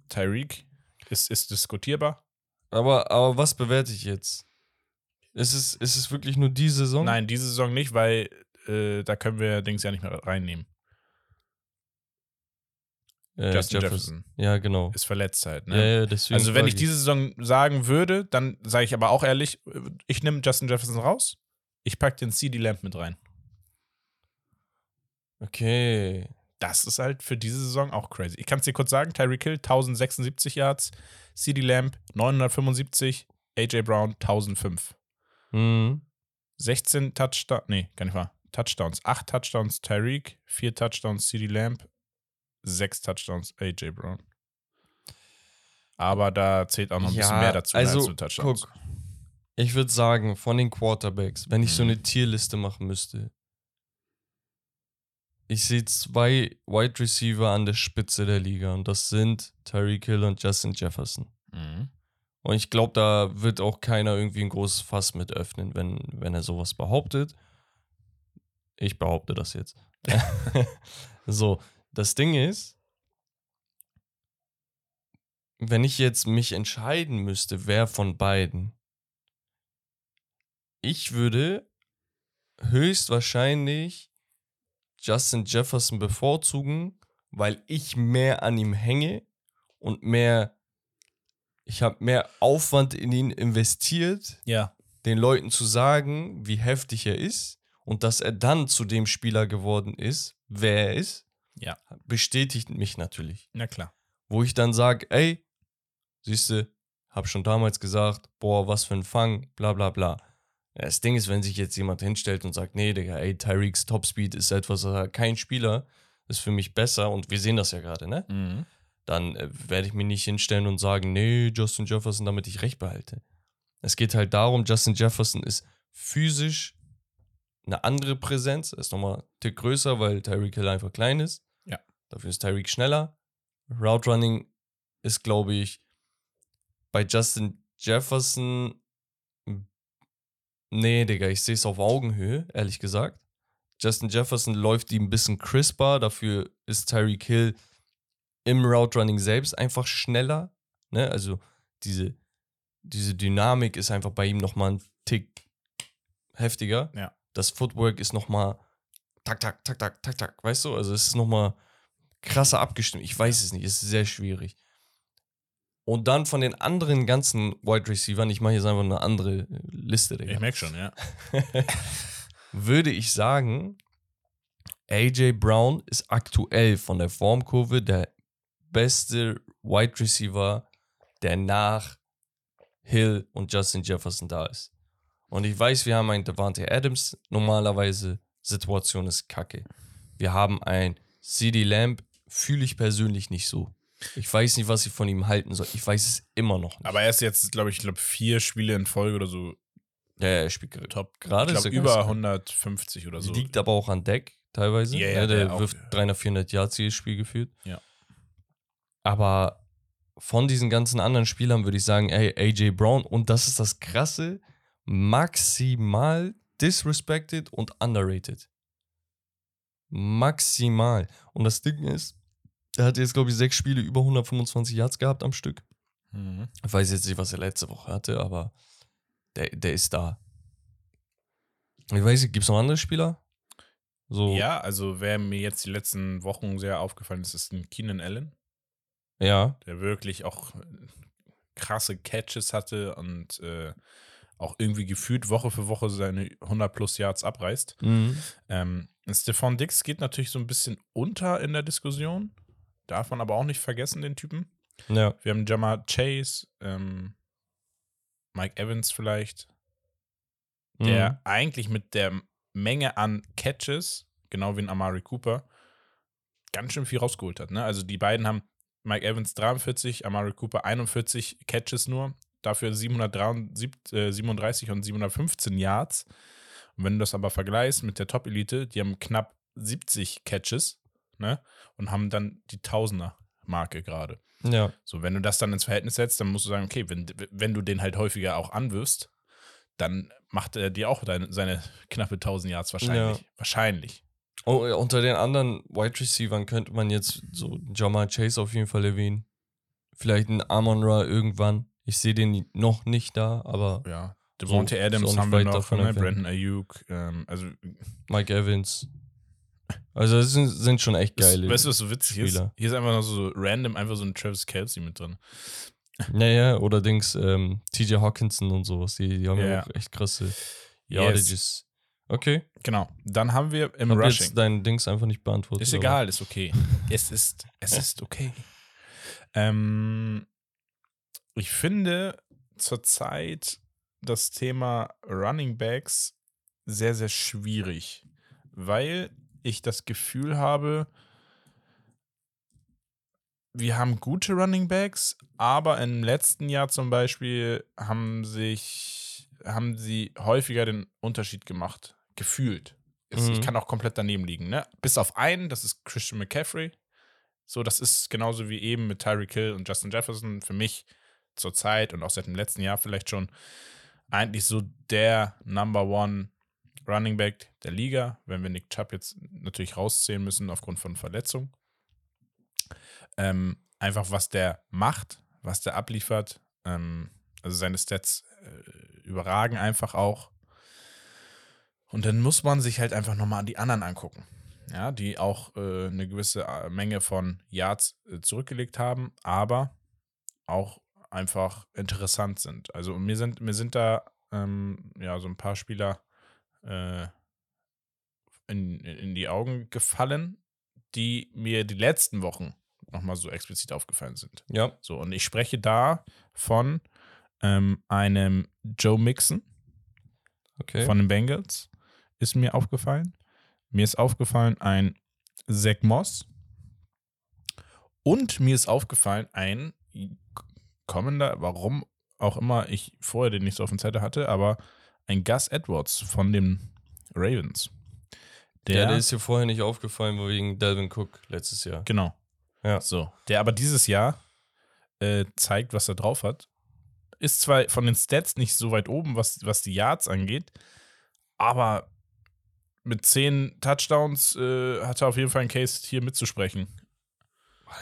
Tyreek ist, ist diskutierbar. Aber, aber was bewerte ich jetzt? Ist es, ist es wirklich nur die Saison? Nein, diese Saison nicht, weil äh, da können wir Dings ja nicht mehr reinnehmen. Äh, Justin Jefferson. Ja, genau. ist verletzt halt. Ne? Ja, ja, also wenn ich diese Saison sagen würde, dann sage ich aber auch ehrlich, ich nehme Justin Jefferson raus, ich packe den CD Lamp mit rein. Okay. Das ist halt für diese Saison auch crazy. Ich kann es dir kurz sagen, Tyreek Hill 1076 Yards, CD Lamp 975, AJ Brown 1005. Mhm. 16 Touchdowns, nee, gar nicht wahr. Touchdowns, 8 Touchdowns Tyreek, 4 Touchdowns CD Lamp, 6 Touchdowns AJ Brown. Aber da zählt auch noch ein bisschen mehr dazu also, als nur Touchdowns. Guck, ich würde sagen, von den Quarterbacks, wenn ich so Mhm. eine Tierliste machen müsste, ich sehe zwei Wide Receiver an der Spitze der Liga und das sind Tyreek Hill und Justin Jefferson. Mhm. Und ich glaube, da wird auch keiner irgendwie ein großes Fass mit öffnen, wenn, wenn er sowas behauptet. Ich behaupte das jetzt. so, das Ding ist, wenn ich jetzt mich entscheiden müsste, wer von beiden, ich würde höchstwahrscheinlich Justin Jefferson bevorzugen, weil ich mehr an ihm hänge und mehr, ich habe mehr Aufwand in ihn investiert, Ja. den Leuten zu sagen, wie heftig er ist und dass er dann zu dem Spieler geworden ist, wer er ist, Ja. bestätigt mich natürlich. Na klar. Wo ich dann sage, ey, siehste, hab schon damals gesagt, boah, was für ein Fang, bla bla bla. Ja, Das Ding ist, wenn sich jetzt jemand hinstellt und sagt, nee, Digga, ey, Tyreeks Topspeed ist etwas, kein Spieler ist für mich besser und wir sehen das ja gerade, ne? Mhm. dann äh, werde ich mich nicht hinstellen und sagen, nee, Justin Jefferson, damit ich recht behalte. Es geht halt darum, Justin Jefferson ist physisch eine andere Präsenz, er ist nochmal ein Tick größer, weil Tyreek Hill einfach klein ist. Ja. Dafür ist Tyreek schneller. Route Running ist, glaube ich, bei Justin Jefferson. Nee, Digga, ich sehe es auf Augenhöhe, ehrlich gesagt. Justin Jefferson läuft ihm ein bisschen crisper, dafür ist Tyreek Hill im Route Running selbst einfach schneller. Ne? Also diese, diese Dynamik ist einfach bei ihm nochmal ein Tick heftiger. Ja. Das Footwork ist nochmal tak, tak, tak, tak, tak, tak, weißt du? Also es ist nochmal krasser abgestimmt. Ich weiß es nicht, es ist sehr schwierig. Und dann von den anderen ganzen Wide Receivern, ich mache jetzt einfach eine andere äh, Liste, Digga Ich merke schon, ja. würde ich sagen, AJ Brown ist aktuell von der Formkurve der beste Wide Receiver, der nach Hill und Justin Jefferson da ist. Und ich weiß, wir haben einen Devante Adams. Normalerweise Situation ist kacke. Wir haben ein CD Lamb, fühle ich persönlich nicht so. Ich weiß nicht, was ich von ihm halten soll. Ich weiß es immer noch nicht. Aber er ist jetzt, glaube ich, glaub, vier Spiele in Folge oder so ja, er spielt gerade. top. Gerade ich glaube, er über ganz- 150 oder so. Liegt aber auch an Deck teilweise. Ja, Ja, ja, der, der auch. wirft 300, 400 Yards jedes Spiel geführt. Ja. Aber von diesen ganzen anderen Spielern würde ich sagen, ey, AJ Brown, und das ist das Krasse, maximal disrespected und underrated. Maximal. Und das Ding ist, er hat jetzt, glaube ich, sechs Spiele über 125 Yards gehabt am Stück. Mhm. Ich weiß jetzt nicht, was er letzte Woche hatte, aber der, der ist da. Ich weiß nicht, gibt es noch andere Spieler? So, Ja, also wer mir jetzt die letzten Wochen sehr aufgefallen ist, ist ein Keenan Allen, ja. der wirklich auch äh, krasse Catches hatte und äh, auch irgendwie gefühlt Woche für Woche seine 100 plus Yards abreißt. Mhm. Ähm, Stefan Dix geht natürlich so ein bisschen unter in der Diskussion. Darf man aber auch nicht vergessen, den Typen. Ja. Wir haben Jamar Chase, ähm, Mike Evans vielleicht, der Mhm. eigentlich mit der Menge an Catches, genau wie ein Amari Cooper, ganz schön viel rausgeholt hat. Ne? Also die beiden haben Mike Evans 43, Amari Cooper 41 Catches nur, dafür 737, äh, 37 und 715 Yards. Und wenn du das aber vergleichst mit der Top-Elite, die haben knapp 70 Catches ne? und haben dann die Tausender-Marke gerade. Ja. So, wenn du das dann ins Verhältnis setzt, dann musst du sagen, okay, wenn, wenn du den halt häufiger auch anwirfst, dann macht er dir auch deine, seine knappe 1000 Yards wahrscheinlich. Ja. Wahrscheinlich. Oh, unter den anderen Wide Receivers könnte man jetzt so Jamal Chase auf jeden Fall erwähnen. Vielleicht ein Amon Ra irgendwann. Ich sehe den noch nicht da, aber Ja. Devontae auch Adams nicht haben wir noch, ne? Brandon Ayuk. Ähm, also, Mike Evans. Also das sind, sind schon echt geile. weißt du, was so witzig ist? Spieler. Hier ist einfach noch so random einfach so ein Travis Kelsey mit drin. Naja, oder Dings, ähm, TJ Hawkinson und sowas. Die, die haben ja, Ja. auch echt krasse Yes. Yardages. Okay. Genau. Dann haben wir im hab Rushing. jetzt dein Dings einfach nicht beantwortet. Ist aber- egal, ist okay. es ist, es ist okay. Ähm, ich finde zurzeit das Thema Running Backs sehr, sehr schwierig, weil ich das Gefühl habe, wir haben gute Running Backs, aber im letzten Jahr zum Beispiel haben sich, haben sie häufiger den Unterschied gemacht, gefühlt. Ich Mhm. kann auch komplett daneben liegen, ne? Bis auf einen, das ist Christian McCaffrey. So, das ist genauso wie eben mit Tyreek Hill und Justin Jefferson für mich zurzeit und auch seit dem letzten Jahr vielleicht schon eigentlich so der Number One Running Back der Liga, wenn wir Nick Chubb jetzt natürlich rauszählen müssen aufgrund von Verletzung. Ähm, einfach was der macht, was der abliefert. Ähm, also seine Stats äh, überragen einfach auch. Und dann muss man sich halt einfach nochmal die anderen angucken. Ja, die auch äh, eine gewisse äh, Menge von Yards äh, zurückgelegt haben, aber auch einfach interessant sind. Also mir sind, mir sind da ähm, ja so ein paar Spieler äh, in, in die Augen gefallen, die mir die letzten Wochen nochmal so explizit aufgefallen sind. Ja. So, und ich spreche da von ähm, einem Joe Mixon Okay. von den Bengals, ist mir aufgefallen. Mir ist aufgefallen ein Zach Moss. Und mir ist aufgefallen ein kommender, warum auch immer ich vorher den nicht so auf dem Zettel hatte, aber ein Gus Edwards von den Ravens. Der, ja, der ist hier vorher nicht aufgefallen wegen Delvin Cook letztes Jahr. genau. Ja. So. Der aber dieses Jahr äh, zeigt, was er drauf hat. Ist zwar von den Stats nicht so weit oben, was, was die Yards angeht, aber mit zehn Touchdowns äh, hat er auf jeden Fall einen Case hier mitzusprechen.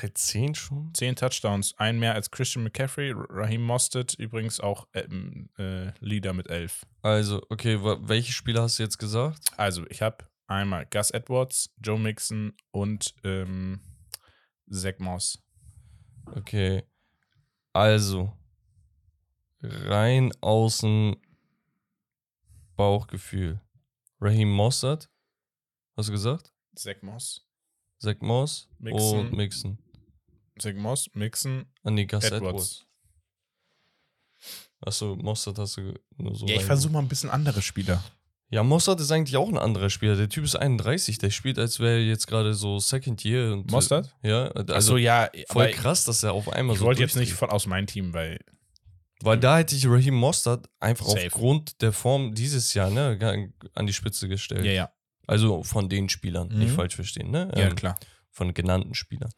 Der 10 schon? Zehn Touchdowns, ein mehr als Christian McCaffrey, Raheem Mostert übrigens auch ähm, äh, Leader mit elf. Also, okay, welche Spieler hast du jetzt gesagt? Also, ich habe einmal Gus Edwards, Joe Mixon und ähm, Zach Moss. Okay. Also, rein außen Bauchgefühl. Raheem Mossad, hast du gesagt? Zach Moss, Zach Moss Mixon. und Mixon. Zach Moss, Mixon, Ah, nee, Gus Edwards. Edwards. Achso, Mossad hast du nur so. Ja, ich versuche mal ein bisschen andere Spieler. Ja, Mossad ist eigentlich auch ein anderer Spieler. Der Typ ist 31, der spielt, als wäre er jetzt gerade so Second Year. Und, Mossad? Ja, also Achso, ja, voll krass, dass er auf einmal Ich so wollte jetzt nicht von aus meinem Team, weil Weil da hätte ich Raheem Mostert einfach Safe. aufgrund der Form dieses Jahr ne, an die Spitze gestellt. ja, ja, Also von den Spielern, nicht Mhm. falsch verstehen, ne? ja Ähm, klar. Von genannten Spielern.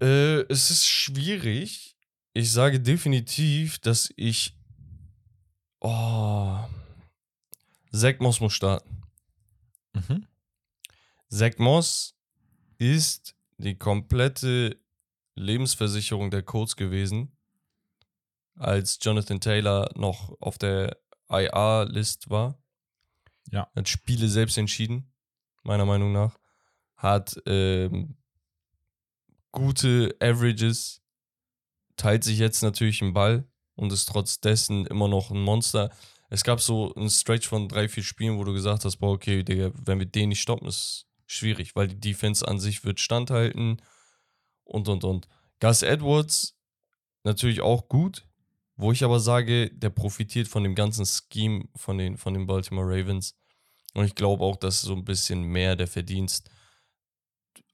Äh, es ist schwierig. Ich sage definitiv, dass ich. Oh. Zach Moss muss starten. Mhm. Zach Moss ist die komplette Lebensversicherung der Colts gewesen, als Jonathan Taylor noch auf der IR-List war. Ja. Hat Spiele selbst entschieden, meiner Meinung nach. Hat ähm, gute Averages, teilt sich jetzt natürlich einen Ball und ist trotz dessen immer noch ein Monster. Es gab so einen Stretch von drei, vier Spielen, wo du gesagt hast, boah, okay, Digga, wenn wir den nicht stoppen, ist schwierig, weil die Defense an sich wird standhalten und, und, und. Gus Edwards natürlich auch gut, wo ich aber sage, der profitiert von dem ganzen Scheme von den, von den Baltimore Ravens. Und ich glaube auch, dass so ein bisschen mehr der Verdienst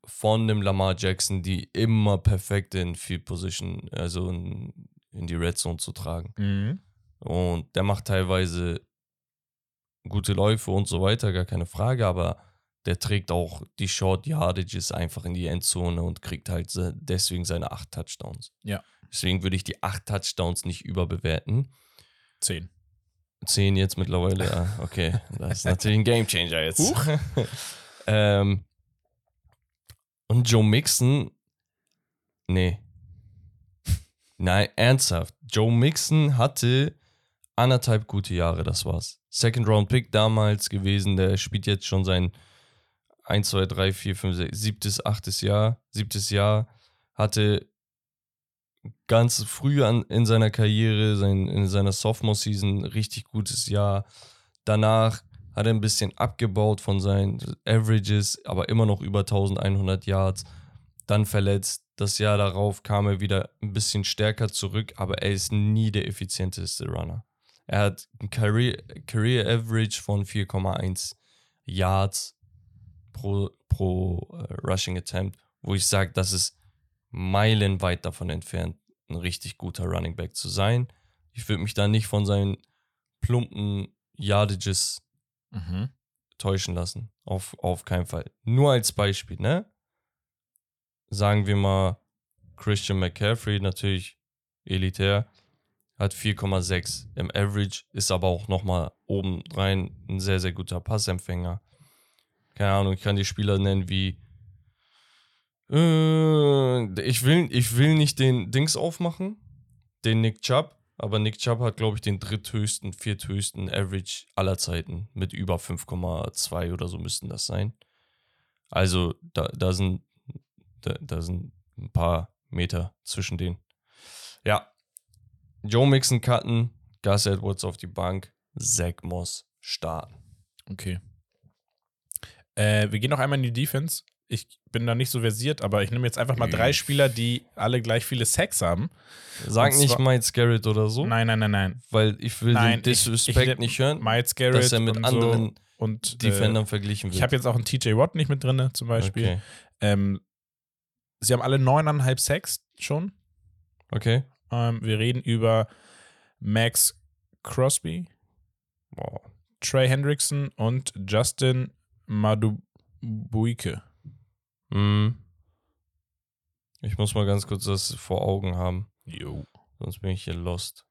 von dem Lamar Jackson, die immer perfekt in Field Position, also in, in die Red Zone zu tragen. Mhm. Und der macht teilweise gute Läufe und so weiter, gar keine Frage, aber der trägt auch die Short Yardages einfach in die Endzone und kriegt halt deswegen seine acht Touchdowns. Ja. Deswegen würde ich die acht Touchdowns nicht überbewerten. Zehn. Zehn jetzt mittlerweile, ja, okay. Das ist natürlich ein Gamechanger jetzt. ähm, und Joe Mixon, nee. Nein, ernsthaft. Joe Mixon hatte anderthalb gute Jahre, das war's. Second Round Pick damals gewesen, der spielt jetzt schon sein 1, 2, 3, 4, 5, 6, siebtes, achtes Jahr, siebtes Jahr, hatte ganz früh an, in seiner Karriere, sein, in seiner Sophomore-Season, richtig gutes Jahr. Danach hat er ein bisschen abgebaut von seinen Averages, aber immer noch über 1100 Yards. Dann verletzt. Das Jahr darauf kam er wieder ein bisschen stärker zurück, aber er ist nie der effizienteste Runner. Er hat ein Career, Career Average von 4,1 Yards pro, pro äh, Rushing Attempt, wo ich sage, das ist meilenweit davon entfernt, ein richtig guter Running Back zu sein. Ich würde mich da nicht von seinen plumpen Yardages Mhm. täuschen lassen. Auf, auf keinen Fall. Nur als Beispiel, ne? Sagen wir mal, Christian McCaffrey, natürlich elitär, hat 4,6 im Average, ist aber auch nochmal oben rein ein sehr, sehr guter Passempfänger. Keine Ahnung, ich kann die Spieler nennen wie. Äh, ich, will, ich will nicht den Dings aufmachen, den Nick Chubb, aber Nick Chubb hat, glaube ich, den dritthöchsten, vierthöchsten Average aller Zeiten mit über 5,2 oder so müssten das sein. Also da, da, sind, da, da sind ein paar Meter zwischen denen. Ja. Joe Mixon cutten, Gus Edwards auf die Bank, Zach Moss starten. Okay. Äh, wir gehen noch einmal in die Defense. Ich bin da nicht so versiert, aber ich nehme jetzt einfach mal drei Spieler, die alle gleich viele Sacks haben. Sag nicht Miles Garrett oder so, Nein, nein, nein, nein. weil ich will Nein, den Disrespect ich- nicht hören, Miles Garrett dass er mit und anderen so und Defendern Äh, verglichen wird. ich habe jetzt auch einen TJ Watt nicht mit drin, zum Beispiel. Okay. Ähm, sie haben alle neuneinhalb Sacks schon. okay. Ähm, wir reden über Max Crosby, Boah. Trey Hendrickson und Justin Madubuike. Mhm. Ich muss mal ganz kurz das vor Augen haben, Jo. sonst bin ich hier lost.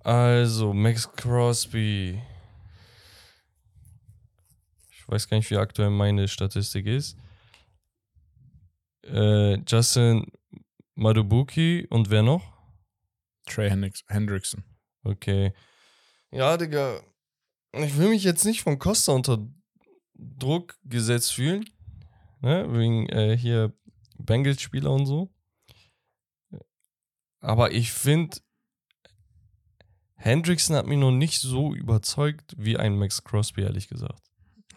Also, Max Crosby. Ich weiß gar nicht, wie aktuell meine Statistik ist. Äh, Justin Madubuki und wer noch? Trey Hendricks- Hendrickson. Okay. Ja, Digga. Ich will mich jetzt nicht von Costa unter Druck gesetzt fühlen. Ne? Wegen äh, hier Bengals-Spieler und so. Aber ich finde, Hendrickson hat mich noch nicht so überzeugt wie ein Max Crosby, ehrlich gesagt.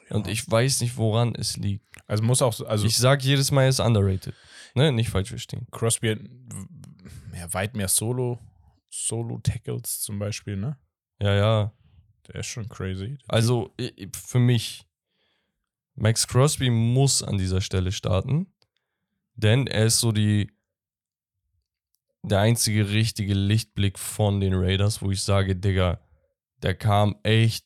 Und ich weiß nicht, woran es liegt. Also muss auch, so- also ich sag jedes Mal, er ist underrated. Ne? Nicht falsch verstehen. Crosby hat ja, weit mehr Solo, Solo-Tackles zum Beispiel, ne? Ja, ja. Der ist schon crazy. Also für mich, Max Crosby muss an dieser Stelle starten, denn er ist so die der einzige richtige Lichtblick von den Raiders, wo ich sage, Digga, der kam echt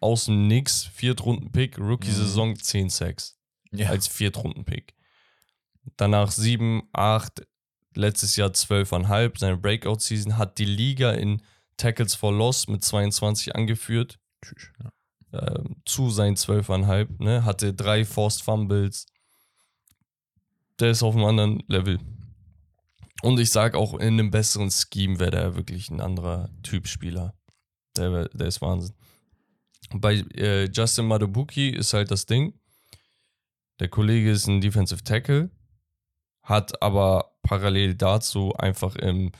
aus dem Nix, Viertrunden-Pick, Rookie-Saison 10 Sacks ja. als Viertrunden-Pick. Danach 7, 8, letztes Jahr 12,5, seine Breakout-Season, hat die Liga in Tackles for Loss mit 22 angeführt, Tschüss. Ja. Ähm, zu seinen 12,5, ne? hatte drei Forced Fumbles. Der ist auf einem anderen Level. Und ich sage auch, in einem besseren Scheme wäre der wirklich ein anderer Typ Spieler. Der, der ist Wahnsinn. Bei äh, Justin Madubuki ist halt das Ding. Der Kollege ist ein Defensive Tackle, hat aber parallel dazu einfach im,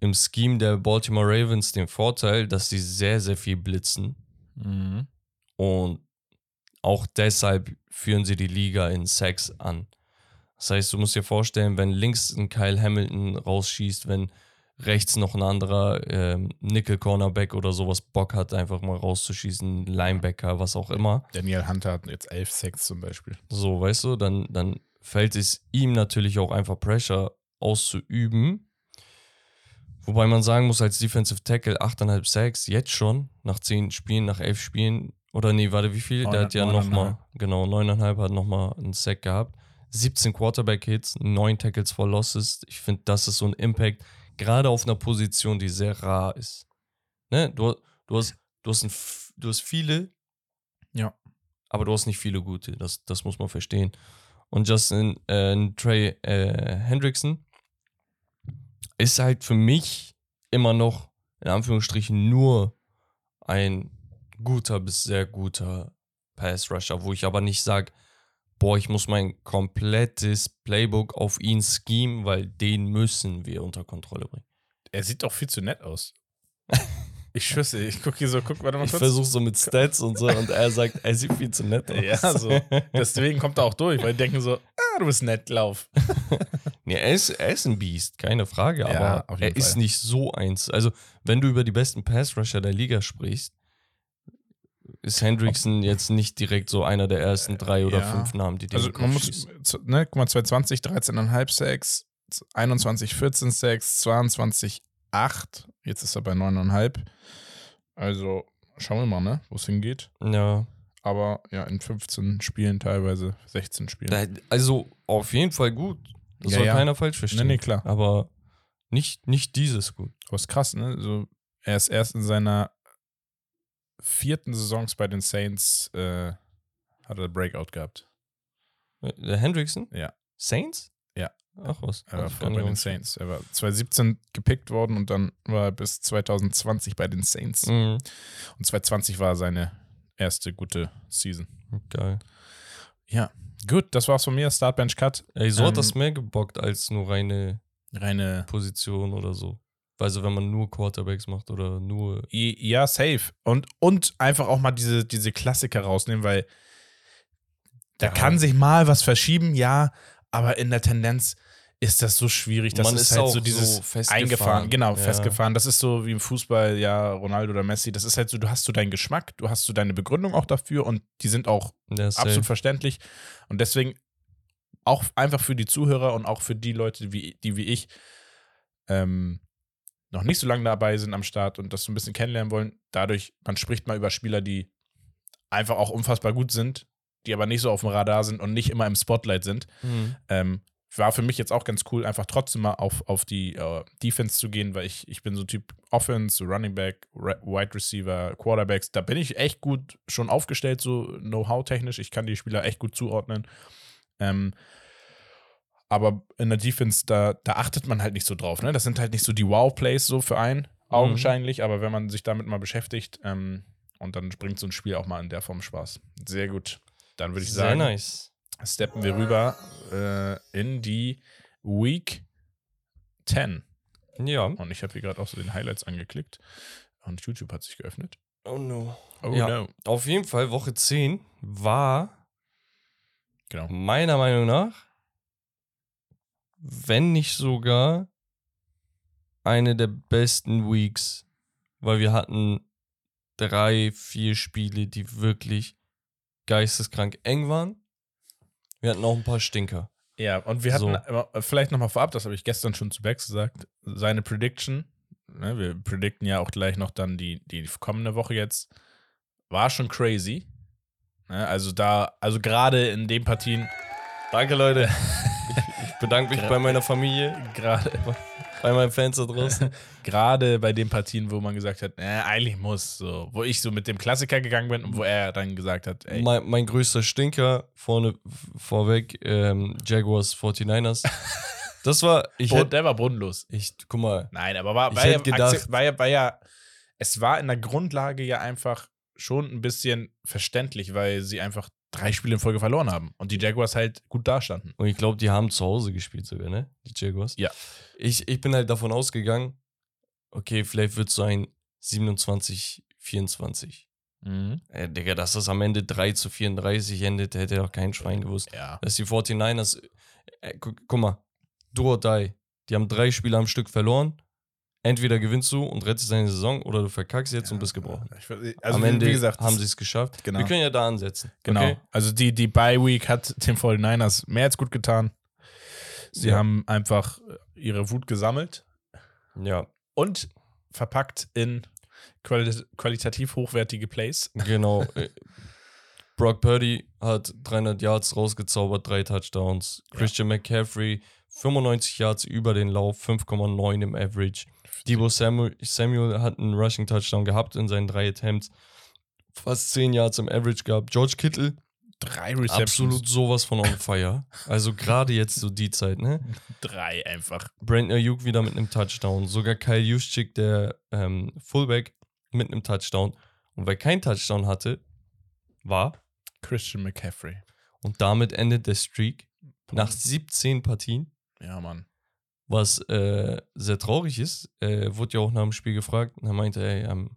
im Scheme der Baltimore Ravens den Vorteil, dass sie sehr, sehr viel blitzen. Mhm. Und auch deshalb führen sie die Liga in Sacks an. Das heißt, du musst dir vorstellen, wenn links ein Kyle Hamilton rausschießt, wenn rechts noch ein anderer ähm, Nickel-Cornerback oder sowas Bock hat, einfach mal rauszuschießen, Linebacker, was auch immer. Daniel Hunter hat jetzt elf Sacks zum Beispiel. So, weißt du, dann, dann fällt es ihm natürlich auch einfach Pressure auszuüben. Wobei man sagen muss, als Defensive Tackle 8,5 Sacks, jetzt schon, nach 10 Spielen, nach 11 Spielen, oder nee, warte, wie viel? Der hat ja nochmal, genau, 9,5 hat nochmal einen Sack gehabt. 17 Quarterback-Hits, 9 Tackles for Losses. Ich finde, das ist so ein Impact, gerade auf einer Position, die sehr rar ist. Ne? Du, du, hast, du, hast ein, du hast viele, Ja. aber du hast nicht viele gute. Das, das muss man verstehen. Und Justin äh, Trey äh, Hendrickson ist halt für mich immer noch, in Anführungsstrichen, nur ein guter bis sehr guter Pass-Rusher, wo ich aber nicht sage, boah, ich muss mein komplettes Playbook auf ihn schemen, weil den müssen wir unter Kontrolle bringen. Er sieht doch viel zu nett aus. Ich schwöre, ich gucke hier so, guck, warte mal Ich kurz. versuche so mit Stats und so und er sagt, er sieht viel zu nett aus. Ja, so. Deswegen kommt er auch durch, weil die denken so, ah, du bist nett, lauf. Nee, er ist, er ist ein Biest, keine Frage, Ja, aber er jeden ist Fall. nicht so eins. Also, wenn du über die besten Pass-Rusher der Liga sprichst, ist Hendrickson jetzt nicht direkt so einer der ersten drei oder Ja. fünf Namen, die dir Also man muss, ne, guck mal, 2020 13,5 Sacks, 21 14 Sacks, 22 8, jetzt ist er bei 9,5. Also schauen wir mal, ne, wo es hingeht. Ja, Aber ja, in 15 Spielen teilweise, 16 Spielen. Also auf jeden Fall gut. Das Ja, soll ja. keiner falsch verstehen. Nee, nee, klar. Aber nicht, nicht dieses gut. Aber ist krass, ne? So, er ist erst in seiner vierten Saisons bei den Saints, äh, hat er Breakout gehabt. Äh, Der Hendrickson? Ja. Saints? Ach was. Er war gar bei den Saints. Er war 2017 gepickt worden und dann war er bis 2020 bei den Saints. Mhm. Und 2020 war seine erste gute Season. Geil. Ja, gut, das war's von mir. Startbench Cut. Ey, so Ähm, hat das mehr gebockt als nur reine Reine. Position oder so. Also wenn man nur Quarterbacks macht oder nur. Ja, safe. Und, und einfach auch mal diese, diese Klassiker rausnehmen, weil da Ja. kann sich mal was verschieben, ja, aber in der Tendenz ist das so schwierig. Das Man ist, ist halt so dieses so festgefahren. eingefahren, genau, Ja. festgefahren. Das ist so wie im Fußball, ja, Ronaldo oder Messi. Das ist halt so, du hast so deinen Geschmack, du hast so deine Begründung auch dafür und die sind auch safe. absolut verständlich. Und deswegen auch einfach für die Zuhörer und auch für die Leute, wie, die wie ich ähm, noch nicht so lange dabei sind am Start und das so ein bisschen kennenlernen wollen. Dadurch, man spricht mal über Spieler, die einfach auch unfassbar gut sind, die aber nicht so auf dem Radar sind und nicht immer im Spotlight sind. Mhm. Ähm, war für mich jetzt auch ganz cool, einfach trotzdem mal auf, auf die äh, Defense zu gehen, weil ich, ich bin so Typ Offense, Running Back, Re Wide Receiver, Quarterbacks. Da bin ich echt gut schon aufgestellt, so Know-how-technisch. Ich kann die Spieler echt gut zuordnen. Ähm, aber in der Defense, da, da achtet man halt nicht so drauf. Ne? Das sind halt nicht so die Wow-Plays so für einen, augenscheinlich. Aber wenn man sich damit mal beschäftigt, ähm, und dann bringt so ein Spiel auch mal in der Form Spaß. Sehr gut. Dann würde ich Sehr sagen, nice. steppen wir rüber äh, in die Week 10. Ja. Und ich habe hier gerade auch so den Highlights angeklickt. Und YouTube hat sich geöffnet. Oh no. Oh Ja. no. Auf jeden Fall, Woche 10 war Genau. meiner Meinung nach, wenn nicht sogar eine der besten Weeks, weil wir hatten drei, vier Spiele, die wirklich geisteskrank eng waren. Wir hatten auch ein paar Stinker. Ja, und wir hatten So. vielleicht nochmal vorab, das habe ich gestern schon zu Bex gesagt, seine Prediction, ne, wir predikten ja auch gleich noch dann die, die kommende Woche jetzt, war schon crazy. Ne, also da, also gerade in den Partien, Danke, Leute. Ich, ich bedanke mich bei meiner Familie, Gerade, bei meinen Fans da draußen. gerade bei den Partien, wo man gesagt hat, äh, eigentlich muss, so, wo ich so mit dem Klassiker gegangen bin und wo er dann gesagt hat, ey, Mein, mein größter Stinker vorne vorweg, ähm, Jaguars 49ers. Das war, ich Boden, hätte, der war bodenlos. ich, guck mal, Nein, aber war, war, ja, gedacht- war, ja, war ja, es war in der Grundlage ja einfach schon ein bisschen verständlich, weil sie einfach drei Spiele in Folge verloren haben und die Jaguars halt gut dastanden. und ich glaube, die haben zu Hause gespielt sogar, ne? Die Jaguars. Ja. Ich, ich bin halt davon ausgegangen, okay, vielleicht wird es so ein 27, 24. Äh, Digga, dass das am Ende 3 zu 34 endet, hätte doch kein Schwein gewusst. Ja. Dass die 49ers, äh, gu guck mal, do or die. Die haben drei Spiele am Stück verloren. Entweder gewinnst du und rettest deine Saison oder du verkackst jetzt und bist gebrochen. Ich, also am Ende gesagt, haben sie es geschafft. Genau. Wir können ja da ansetzen. Genau. Okay? Also die, die Bye-Week hat den 49ers mehr als gut getan. Sie Ja. haben einfach äh, ihre Wut gesammelt Ja, und verpackt in quali qualitativ hochwertige Plays. genau. Äh, Brock Purdy hat 300 Yards rausgezaubert, drei Touchdowns. Christian McCaffrey 95 Yards über den Lauf, 5,9 im Average. Debo Samuel, Samuel hat einen Rushing Touchdown gehabt in seinen drei Attempts. Fast 10 Yards im Average gehabt. George Kittle, Drei Receptions. absolut sowas von on fire. Also gerade jetzt so die Zeit, ne? Drei einfach. Brandon Ayuk wieder mit einem Touchdown. Sogar Kyle Juszczyk, der ähm, Fullback, mit einem Touchdown. Und wer keinen Touchdown hatte, war. Christian McCaffrey. Und damit endet der Streak nach 17 Partien. Ja, Mann. Was äh, sehr traurig ist. Äh, wurde ja auch nach dem Spiel gefragt. Und er meinte, ey, I'm,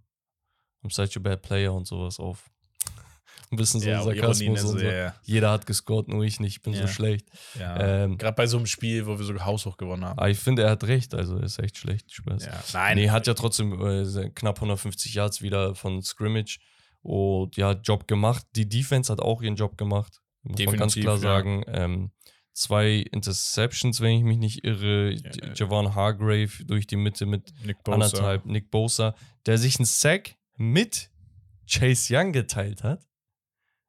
I'm such a bad player und sowas auf. Ein bisschen so ja, Sarkasmus und also, so. ja, Jeder hat gescored, nur ich nicht. Ich bin Ja. so schlecht. Ähm, Gerade bei so einem Spiel, wo wir sogar haushoch gewonnen haben. aber ich finde, er hat recht. Also, er ist echt schlecht. Spaß. Nein, Nee, hat ja trotzdem äh, knapp 150 Yards wieder von Scrimmage und ja, Job gemacht. Die Defense hat auch ihren Job gemacht, muss man ganz Definitiv, klar sagen. Ähm, zwei Interceptions, wenn ich mich nicht irre. Ja. Javon Hargrave durch die Mitte mit Nick Bosa. anderthalb. Nick Bosa, der sich einen Sack mit Chase Young geteilt hat.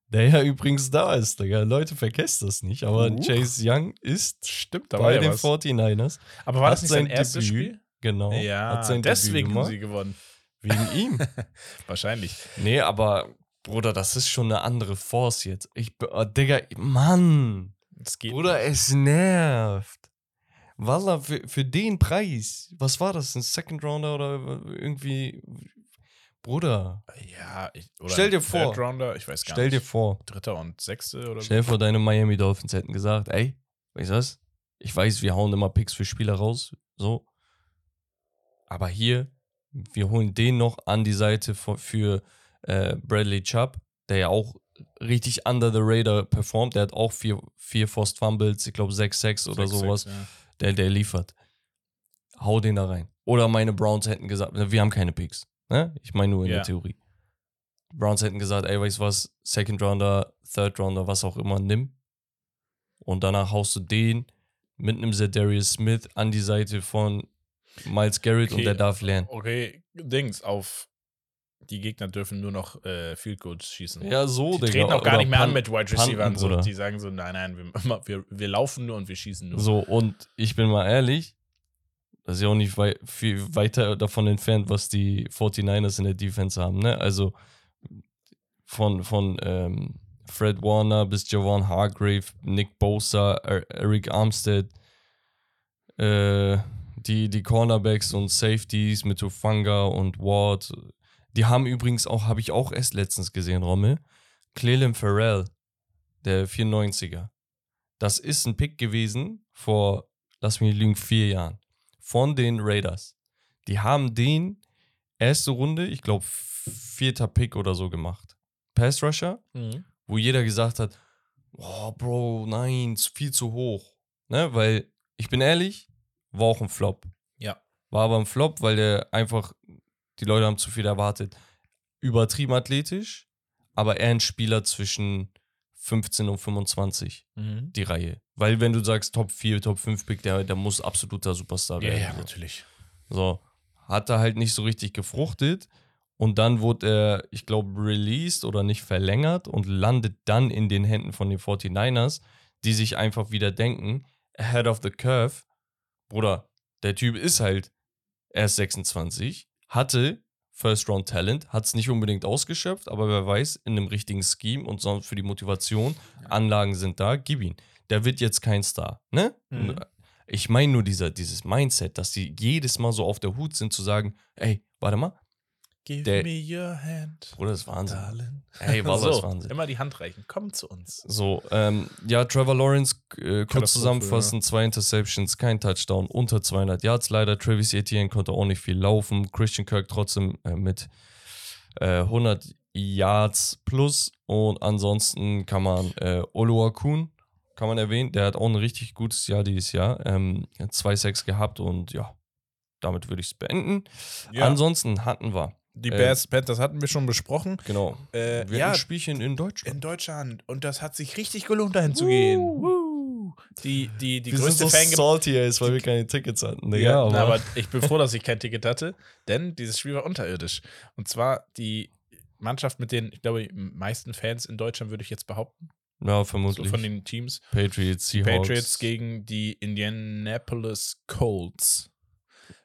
Der ja übrigens da ist, Digga. Leute, vergesst das nicht. Aber Uh. Chase Young ist Stimmt, bei ja den was. 49ers. Aber war das nicht sein sein erstes Debüt. Spiel? Genau. Ja, hat sein deswegen Debüt haben sie gewonnen. Wegen ihm. Wahrscheinlich. Nee, aber Bruder, das ist schon eine andere Force jetzt. Ich, oh, Digga, Mann. Das geht. Bruder, es nervt. Walla, für, für den Preis. Was war das? Ein Second Rounder oder irgendwie. Bruder, Ja, ich, oder Stell dir vor. Third Rounder, ich weiß gar stell dir nicht. vor. Dritter und Sechste oder Stell dir vor, deine Miami Dolphins hätten gesagt, ey, weißt du was? Ich weiß, wir hauen immer Picks für Spieler raus, so. Aber hier, wir holen den noch an die Seite für, für äh, Bradley Chubb, der ja auch richtig under the radar performt. Der hat auch vier, vier Forced Fumbles, ich glaube 6-6 oder Sechs, sowas. sechs, ja. Der, der liefert. Hau den da rein. Oder meine Browns hätten gesagt, wir haben keine Picks. Ne? Ich meine nur in Ja. der Theorie. Browns hätten gesagt, ey, weißt du was, Second Rounder, Third Rounder, was auch immer, nimm. Und danach haust du den mit einem Zedarius Smith an die Seite von Miles Garrett und Okay. der darf lernen. Okay, Dings, auf die Gegner dürfen nur noch äh, Field Goals schießen. Ja, so, die Digga. treten auch gar Oder nicht mehr an Punt- mit Wide Receivers. So. Bruder. Die sagen so, nein, nein, wir, wir, wir laufen nur und wir schießen nur. So, und ich bin mal ehrlich, das ist ja auch nicht wei viel weiter davon entfernt, was die 49ers in der Defense haben, ne? Also von, von ähm, Fred Warner bis Javon Hargrave, Nick Bosa, er Eric Armstead, äh, die, die Cornerbacks und Safeties mit Ufanga und Ward. Die haben übrigens auch, habe ich auch erst letztens gesehen, Rommel, Clelin Farrell, der 94er. Das ist ein Pick gewesen vor, lass mich lügen, vier Jahren. Von den Raiders. Die haben den erste Runde, ich glaube, vierter Pick oder so gemacht. Pass Rusher, Mhm. wo jeder gesagt hat, oh, Bro, nein, viel zu hoch. Ne? Weil, ich bin ehrlich, war auch ein Flop. Ja. War aber ein Flop, weil der einfach, die Leute haben zu viel erwartet. Übertrieben athletisch, aber eher ein Spieler zwischen 15 und 25 Mhm. die Reihe. Weil wenn du sagst Top 4, Top 5 Pick, der, der muss absoluter Superstar Ja, werden. ja, so. natürlich. So, hat er halt nicht so richtig gefruchtet und dann wurde er, ich glaube, released oder nicht verlängert und landet dann in den Händen von den 49ers, die sich einfach wieder denken, ahead of the curve, Bruder, der Typ ist halt erst 26, hatte First Round Talent, hat es nicht unbedingt ausgeschöpft, aber wer weiß, in einem richtigen Scheme und sonst für die Motivation, Anlagen sind da, gib ihn. Der wird jetzt kein Star, ne? Mhm. Ich meine nur dieser, dieses Mindset, dass die jedes Mal so auf der Hut sind, zu sagen, ey, warte mal, Give Der- me your hand. Bruder, das ist Wahnsinn. Darling. Ey, war das so, Wahnsinn. Immer die Hand reichen. Komm zu uns. So, ähm, ja, Trevor Lawrence, äh, kurz zusammenfassen, zwei Interceptions, kein Touchdown, unter 200 Yards leider. Travis Etienne konnte auch nicht viel laufen. Christian Kirk trotzdem äh, mit äh, 100 Yards plus. Und ansonsten kann man äh, Oluwakun, kann man erwähnen, der hat auch ein richtig gutes Jahr dieses Jahr. Ähm, zwei Sacks gehabt und ja, damit würde ich es beenden. Ja, Ansonsten hatten wir, die äh, Bears, Panthers hatten wir schon besprochen. genau, Äh, wir ja, ein Spielchen in Deutschland. in Deutschland. Und das hat sich richtig gelohnt, dahin zu gehen. Woo. Die, die, die wir sind größte so Fange salty, ey, weil wir keine Tickets hatten. Digga, Ja, aber, aber ich bin froh, dass ich kein Ticket hatte, denn dieses Spiel war unterirdisch. Und zwar die Mannschaft mit den, ich glaube, meisten Fans in Deutschland, würde ich jetzt behaupten, ja, so vermutlich. von den Teams. Patriots, Seahawks. Patriots gegen die Indianapolis Colts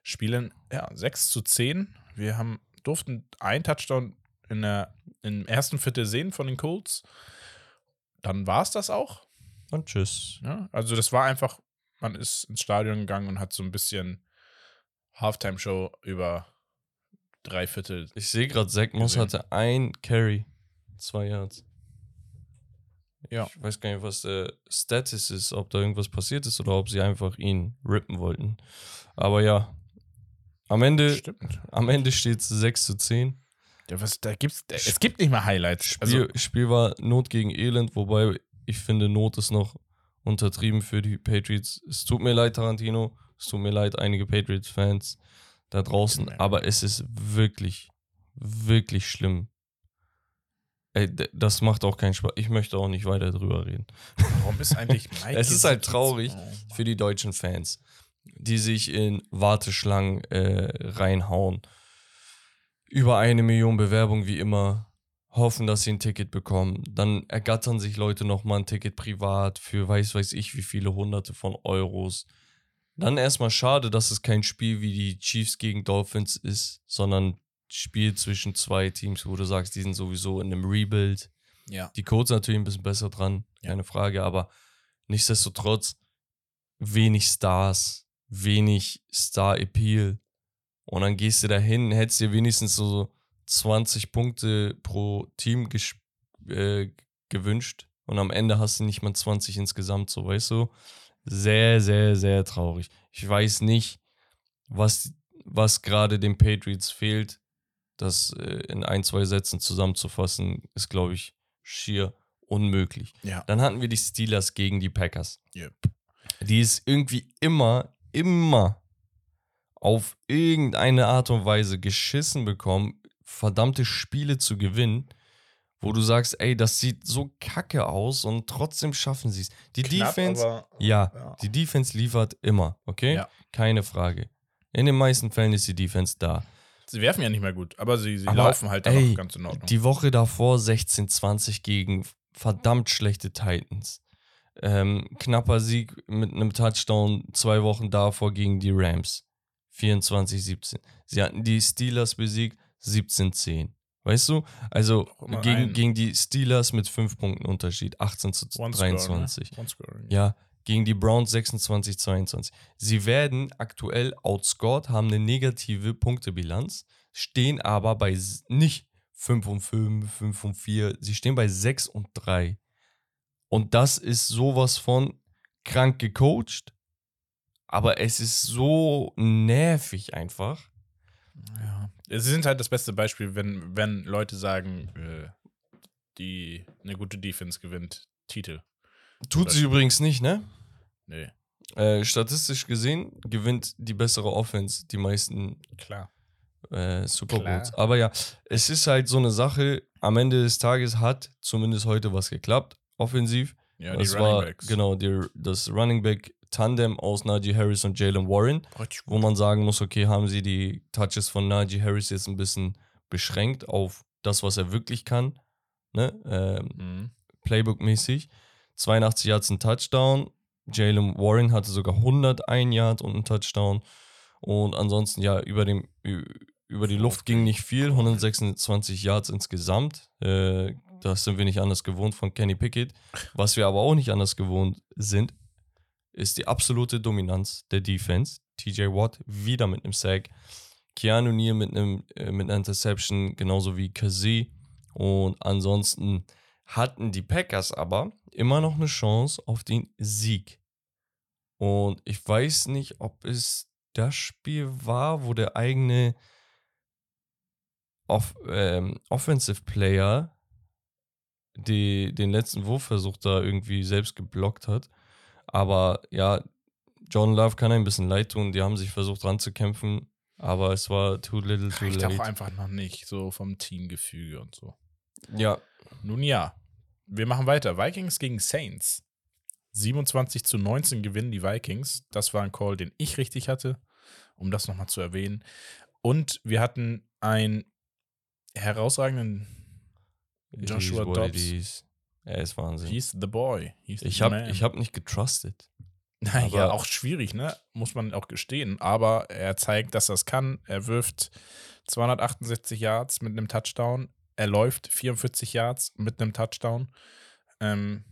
spielen ja 6 zu 10. Wir haben, durften einen Touchdown in der, im ersten Viertel sehen von den Colts. Dann war es das auch. Und tschüss. Ja, also das war einfach, man ist ins Stadion gegangen und hat so ein bisschen Halftime-Show über drei Viertel. Ich sehe gerade, Zach Moss hatte ein Carry. Zwei Yards. Ja. Ich weiß gar nicht, was der Status ist, ob da irgendwas passiert ist oder ob sie einfach ihn rippen wollten. Aber ja. Am Ende, Stimmt. am Ende steht es 6 zu 10. Ja, was, da gibt's, da, es gibt nicht mal Highlights. Spiel, Also, Spiel war Not gegen Elend, wobei ich finde, Not ist noch untertrieben für die Patriots. Es tut mir leid, Tarantino. Es tut mir leid, einige Patriots-Fans da draußen. Aber es ist wirklich, wirklich schlimm. Ey, das macht auch keinen Spaß. Ich möchte auch nicht weiter drüber reden. warum ist eigentlich Mike Es ist halt traurig für die deutschen Fans, die sich in Warteschlangen äh, reinhauen. Über eine Million Bewerbungen wie immer, hoffen, dass sie ein Ticket bekommen. Dann ergattern sich Leute nochmal ein Ticket privat für weiß weiß ich wie viele hunderte von Euros. Dann erstmal schade, dass es kein Spiel wie die Chiefs gegen Dolphins ist, sondern Spiel zwischen zwei Teams, wo du sagst, die sind sowieso in einem Rebuild. Ja. Die Codes natürlich ein bisschen besser dran, Ja. keine Frage, aber nichtsdestotrotz wenig Stars, wenig Star-Appeal. Und dann gehst du dahin, hättest dir wenigstens so 20 Punkte pro Team äh, gewünscht. Und am Ende hast du nicht mal 20 insgesamt, so weißt du. Sehr, sehr, sehr traurig. Ich weiß nicht, was, was gerade den Patriots fehlt. Das äh, in ein, zwei Sätzen zusammenzufassen, ist, glaube ich, schier unmöglich. Ja. Dann hatten wir die Steelers gegen die Packers. Yep. Die es irgendwie immer, immer auf irgendeine Art und Weise geschissen bekommen, verdammte Spiele zu gewinnen, wo du sagst, ey, das sieht so kacke aus und trotzdem schaffen sie es. Die Knapp, Defense, aber, ja, ja. die Defense liefert immer, okay? Ja. Keine Frage. In den meisten Fällen ist die Defense da. Sie werfen ja nicht mehr gut, aber sie, sie Aber, laufen halt ey, ganz in Ordnung. Die Woche davor 16-20 gegen verdammt schlechte Titans. Ähm, knapper Sieg mit einem Touchdown zwei Wochen davor gegen die Rams. 24-17. Sie hatten die Steelers besiegt, 17-10. Weißt du? Also gegen, gegen die Steelers mit 5 Punkten Unterschied, 18 zu One score, 23. Ne? One scoring. Ja, gegen die Browns 26, 22. Sie werden aktuell outscored, haben eine negative Punktebilanz, stehen aber bei nicht 5 und 5, 5 und 4, sie stehen bei 6 und 3. Und das ist sowas von krank gecoacht, aber es ist so nervig einfach. Ja. Sie sind halt das beste Beispiel, wenn, wenn Leute sagen, äh, die eine gute Defense gewinnt Titel. Tut sie übrigens nicht, ne? Nee, Äh, statistisch gesehen gewinnt die bessere Offense die meisten klar. äh, Super. Bowls. Aber ja, es ist halt so eine Sache. Am Ende des Tages hat zumindest heute was geklappt, offensiv. Ja, die es Running war Backs. genau die, das Running Back Tandem aus Najee Harris und Jalen Warren, wo man sagen muss, okay, haben sie die Touches von Najee Harris jetzt ein bisschen beschränkt auf das, was er wirklich kann, ne? Ähm, Mhm. Playbook-mäßig. 82 Yards, ein Touchdown. Jalen Warren hatte sogar 101 Yards und einen Touchdown. Und ansonsten, ja, über, dem, über die Luft ging nicht viel. 126 Yards insgesamt. Äh, das sind wir nicht anders gewohnt von Kenny Pickett. Was wir aber auch nicht anders gewohnt sind, ist die absolute Dominanz der Defense. TJ Watt wieder mit einem Sack. Keanu Neal mit, einem, äh, mit einer Interception, genauso wie Kazee. Und ansonsten hatten die Packers aber immer noch eine Chance auf den Sieg. Und ich weiß nicht, ob es das Spiel war, wo der eigene Off ähm, Offensive Player die, den letzten Wurfversuch da irgendwie selbst geblockt hat. Aber ja, John Love kann ein bisschen leid tun. Die haben sich versucht ranzukämpfen, aber es war too little, too Reicht late. auch einfach noch nicht, so vom Teamgefüge und so. Ja, Nun ja, wir machen weiter. Vikings gegen Saints. 27 zu 19 gewinnen die Vikings. Das war ein Call, den ich richtig hatte, um das nochmal zu erwähnen. Und wir hatten einen herausragenden it Joshua Dobbs. is. Er ist Wahnsinn. He's the boy. He's Ich habe hab nicht getrustet. Naja, auch schwierig, ne? Muss man auch gestehen. Aber er zeigt, dass er es kann. Er wirft 268 Yards mit einem Touchdown. Er läuft 44 Yards mit einem Touchdown. Ähm,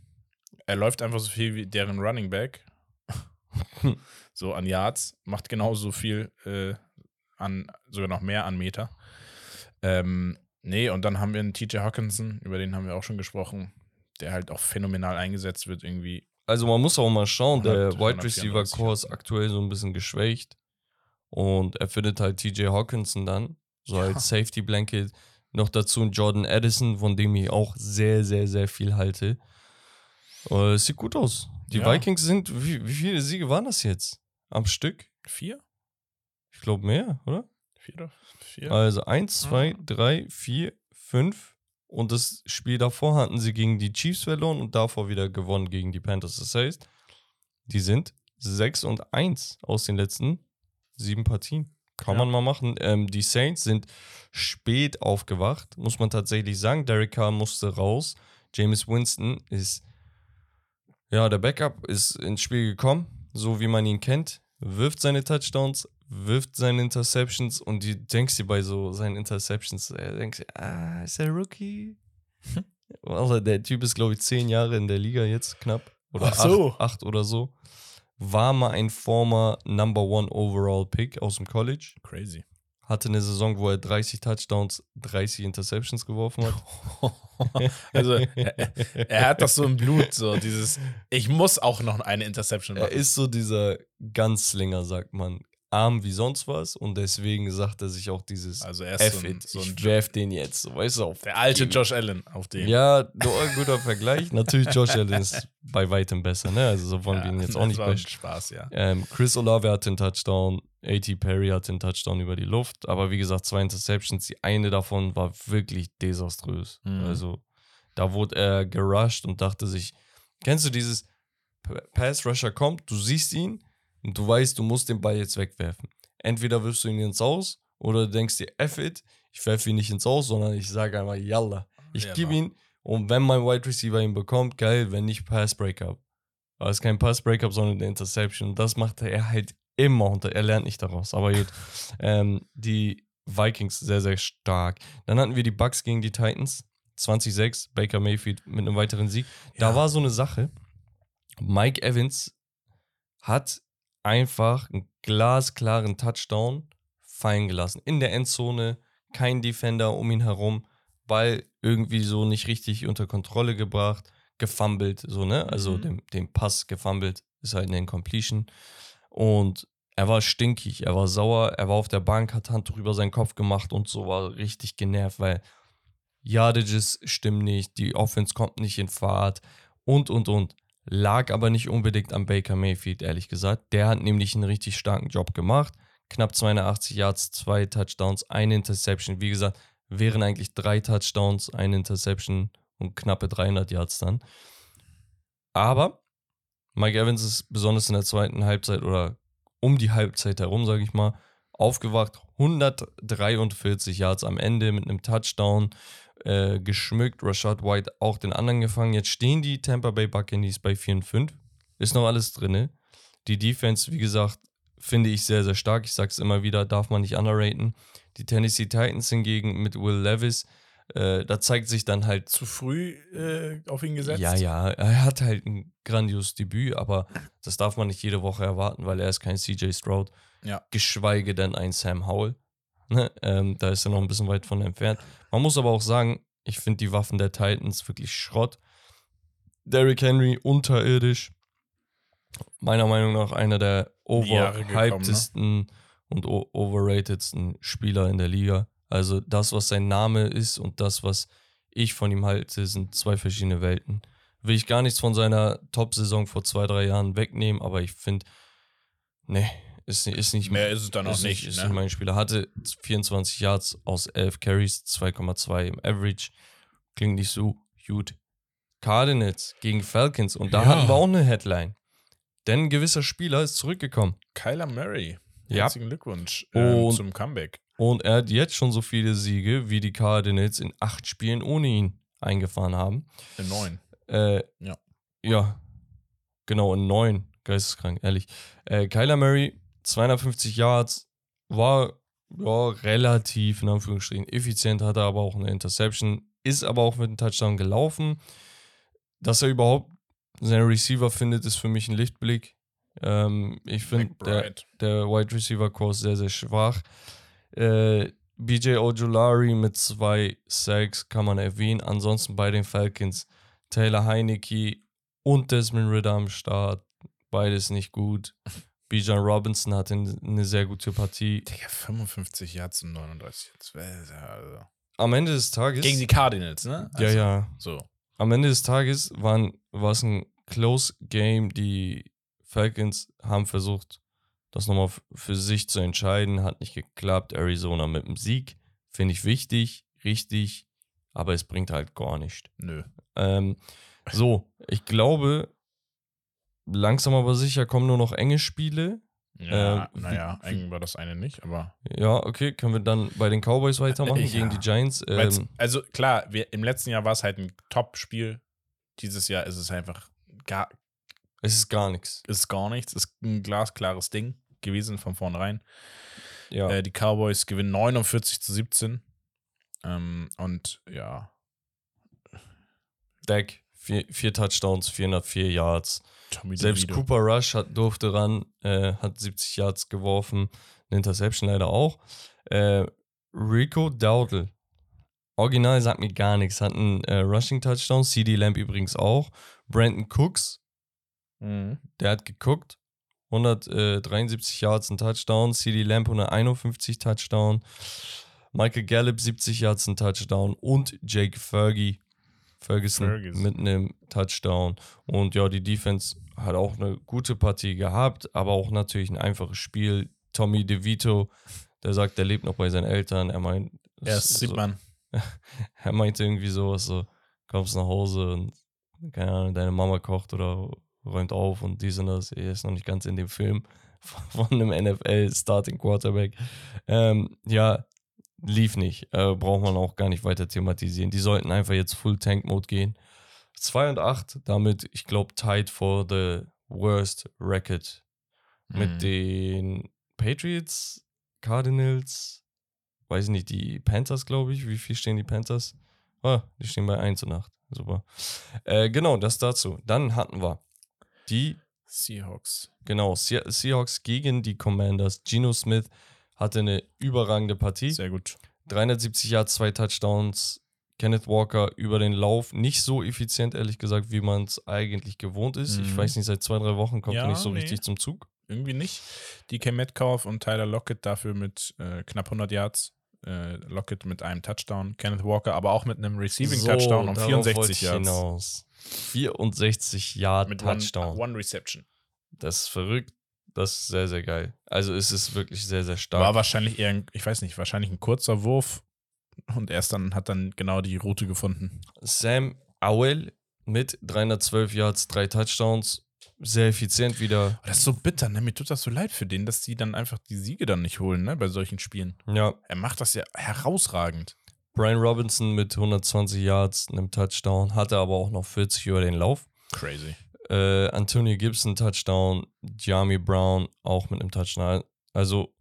er läuft einfach so viel wie deren Running Back. so an Yards. Macht genauso viel äh, an, sogar noch mehr an Meter. Ähm, nee, und dann haben wir einen TJ Hawkinson, über den haben wir auch schon gesprochen, der halt auch phänomenal eingesetzt wird irgendwie. Also man muss auch mal schauen, der 100, Wide Receiver 194 Core ist aktuell so ein bisschen geschwächt. Und er findet halt TJ Hawkinson dann, so Ja. als Safety Blanket. Noch dazu ein Jordan Addison, von dem ich auch sehr, sehr, sehr viel halte. Äh, es sieht gut aus. Die Ja. Vikings sind, wie, wie viele Siege waren das jetzt? Am Stück? Vier? Ich glaube mehr, oder? Vier? oder? Vier? Also eins, zwei, Mhm. drei, vier, fünf. Und das Spiel davor hatten sie gegen die Chiefs verloren und davor wieder gewonnen gegen die Panthers. Das heißt, die sind 6 und 1 aus den letzten sieben Partien. Kann Ja. man mal machen. Ähm, die Saints sind spät aufgewacht, muss man tatsächlich sagen. Derek Carr musste raus. James Winston ist, ja, der Backup ist ins Spiel gekommen, so wie man ihn kennt. Wirft seine Touchdowns, wirft seine Interceptions und du denkst dir bei so seinen Interceptions, äh, denkst dir, ah, ist er Rookie? Also der Typ ist, glaube ich, zehn Jahre in der Liga jetzt knapp. Oder Ach so. acht, acht oder so. War mal ein former Number One Overall Pick aus dem College. Crazy. Hatte eine Saison, wo er 30 Touchdowns, 30 Interceptions geworfen hat. also, er, er hat das so im Blut, so dieses, ich muss auch noch eine Interception Er machen. ist so dieser Ganzlinger, sagt man. Arm wie sonst was und deswegen sagt er sich auch dieses Also er ist so ein, so ich ein werf den jetzt, so, weißt du, auf der alte die- Josh Allen auf dem. Ja, nur ein guter Vergleich. Natürlich, Josh Allen ist bei weitem besser, ne? Also so wollen wir ihn jetzt auch nicht bashen. Spaß, ja. Ähm, Chris Olave hat den Touchdown, A.T. Perry hat den Touchdown über die Luft, aber wie gesagt, zwei Interceptions. Die eine davon war wirklich desaströs. Mhm. Also da wurde er gerusht und dachte sich, kennst du dieses P- Pass-Rusher kommt, du siehst ihn und du weißt, du musst den Ball jetzt wegwerfen. Entweder wirfst du ihn ins Aus oder du denkst dir, F it, ich werfe ihn nicht ins Aus, sondern ich sage einmal, yalla. Ich Ja, gebe ihn und wenn mein Wide Receiver ihn bekommt, geil, wenn nicht Pass Breakup. Aber es ist kein Pass Breakup, sondern eine Interception. Und das macht er halt immer und er lernt nicht daraus. Aber gut, ähm, die Vikings sehr, sehr stark. Dann hatten wir die Bucks gegen die Titans. 20-6, Baker Mayfield mit einem weiteren Sieg. Da Ja. war so eine Sache. Mike Evans hat einfach einen glasklaren Touchdown fallen gelassen. In der Endzone, kein Defender um ihn herum, Ball irgendwie so nicht richtig unter Kontrolle gebracht, gefummelt, so, ne? Also Mhm. den, den Pass gefummelt, ist halt eine Incompletion. Und er war stinkig, er war sauer, er war auf der Bank, hat Handtuch über seinen Kopf gemacht und so war richtig genervt, weil Yardages stimmen nicht, die Offense kommt nicht in Fahrt und, und, und. Lag aber nicht unbedingt am Baker Mayfield, ehrlich gesagt. Der hat nämlich einen richtig starken Job gemacht. Knapp 280 Yards, zwei Touchdowns, eine Interception. Wie gesagt, wären eigentlich drei Touchdowns, eine Interception und knappe 300 Yards dann. Aber Mike Evans ist besonders in der zweiten Halbzeit oder um die Halbzeit herum, sage ich mal, aufgewacht. 143 Yards am Ende mit einem Touchdown äh, geschmückt. Rashad White auch den anderen gefangen. Jetzt stehen die Tampa Bay Buccaneers bei 4 und 5. Ist noch alles drin. Die Defense, wie gesagt, finde ich sehr, sehr stark. Ich sage es immer wieder, darf man nicht underraten. Die Tennessee Titans hingegen mit Will Levis, äh, da zeigt sich dann halt. Zu früh äh, auf ihn gesetzt? Ja, ja, er hat halt ein grandioses Debüt, aber das darf man nicht jede Woche erwarten, weil er ist kein CJ Stroud. Ja. Geschweige denn ein Sam Howell. Ne? Ähm, da ist er noch ein bisschen weit von entfernt. Man muss aber auch sagen, ich finde die Waffen der Titans wirklich Schrott. Derrick Henry unterirdisch. Meiner Meinung nach einer der gekommen, ne? overhypedsten und overratedsten Spieler in der Liga. Also das, was sein Name ist und das, was ich von ihm halte, sind zwei verschiedene Welten. Will ich gar nichts von seiner Top-Saison vor zwei, drei Jahren wegnehmen, aber ich finde, nee, ist, ist nicht Mehr ist es dann auch nicht, Ist ne? nicht mein Spieler. Hatte 24 Yards aus 11 Carries, 2,2 im Average. Klingt nicht so gut. Cardinals gegen Falcons. Und da Ja. hatten wir auch eine Headline. Denn ein gewisser Spieler ist zurückgekommen. Kyler Murray. Ja. Herzlichen Glückwunsch ähm, Und- zum Comeback. Und er hat jetzt schon so viele Siege, wie die Cardinals in acht Spielen ohne ihn eingefahren haben. In neun. Äh, Ja. Ja, genau, in neun. Geisteskrank, ehrlich. Äh, Kyler Murray, 250 Yards, war ja, relativ, in Anführungsstrichen, effizient, hatte aber auch eine Interception, ist aber auch mit einem Touchdown gelaufen. Dass er überhaupt seinen Receiver findet, ist für mich ein Lichtblick. Ähm, ich finde, der, der Wide Receiver Kurs sehr, sehr schwach. Äh, BJ Ojolari mit zwei Sacks kann man erwähnen. Ansonsten bei den Falcons Taylor Heineke und Desmond Ritter am Start. Beides nicht gut. Bijan Robinson hatte eine sehr gute Partie. Digga, 55 Yards und 39 Yards. Wer ist er Also. Am Ende des Tages. Gegen die Cardinals, ne? ja, Also, ja. So. Am Ende des Tages waren, war es ein Close Game. Die Falcons haben versucht, das nochmal für sich zu entscheiden. Hat nicht geklappt. Arizona mit dem Sieg. Finde ich wichtig, richtig. Aber es bringt halt gar nichts. Nö. Ähm, so, ich glaube, langsam aber sicher kommen nur noch enge Spiele. Ja, Äh, naja, eng war das eine nicht, aber. Ja, okay, können wir dann bei den Cowboys weitermachen Ja. gegen die Giants. Ähm, also klar, wir, im letzten Jahr war es halt ein Top-Spiel. Dieses Jahr ist es einfach gar, es ist gar nichts. ist gar nichts. Ist ein glasklares Ding gewesen von vornherein. Ja. Äh, die Cowboys gewinnen 49 zu 17. Ähm, und ja, Dak, vier, vier Touchdowns, 404 Yards. Tommy Selbst DeVito. Cooper Rush hat, durfte ran, äh, hat 70 Yards geworfen. Eine Interception leider auch. Äh, Rico Dowdle. Original sagt mir gar nichts. Hat einen äh, Rushing Touchdown. CD Lamb übrigens auch. Brandon Cooks, Mhm. der hat geguckt. 173 Yards ein Touchdown. CD Lamb 151 Touchdown. Michael Gallup 70 Yards ein Touchdown. Und Jake Fergie. Ferguson, Ferguson. mit einem Touchdown. Und ja, die Defense hat auch eine gute Partie gehabt, aber auch natürlich ein einfaches Spiel. Tommy DeVito, der sagt, er lebt noch bei seinen Eltern. Er meint, Ja, das sieht so, man. er meinte irgendwie sowas so, kommst nach Hause und keine Ahnung, deine Mama kocht oder räumt auf und dies und das. Er ist noch nicht ganz in dem Film von einem NFL Starting Quarterback. Ähm, ja, lief nicht. Äh, braucht man auch gar nicht weiter thematisieren. Die sollten einfach jetzt Full Tank Mode gehen. 2 und 8, damit, ich glaube, tied for the worst record mit Mhm. den Patriots, Cardinals, weiß ich nicht, die Panthers, glaube ich. Wie viel stehen die Panthers? Ah, die stehen bei 1 und 8. Super. Äh, genau, das dazu. Dann hatten wir die, Seahawks. genau, Se Seahawks gegen die Commanders. Geno Smith hatte eine überragende Partie. Sehr gut. 370 Yards, zwei Touchdowns. Kenneth Walker über den Lauf nicht so effizient, ehrlich gesagt, wie man es eigentlich gewohnt ist. Ich Mhm. weiß nicht, seit zwei, drei Wochen kommt er Ja, nicht so nee. richtig zum Zug. Irgendwie nicht. DK Metcalf und Tyler Lockett dafür mit äh, knapp 100 Yards. Äh, Lockett mit einem Touchdown. Kenneth Walker aber auch mit einem Receiving So, Touchdown um darauf 64 wollte ich Yards. Hinaus. 64 Yard Mit Touchdown. One, one Reception. Das ist verrückt. Das ist sehr, sehr geil. Also es ist wirklich sehr, sehr stark. War wahrscheinlich eher, ein, ich weiß nicht, wahrscheinlich ein kurzer Wurf. Und erst dann hat dann genau die Route gefunden. Sam Howell mit 312 Yards, drei Touchdowns. Sehr effizient wieder. Das ist so bitter, ne? Mir tut das so leid für den, dass die dann einfach die Siege dann nicht holen, ne? Bei solchen Spielen. Ja, Er macht das ja herausragend. Brian Robinson mit 120 Yards, einem Touchdown, hatte aber auch noch 40 über den Lauf. Crazy. Äh, Antonio Gibson Touchdown, Jami Brown auch mit einem Touchdown. Also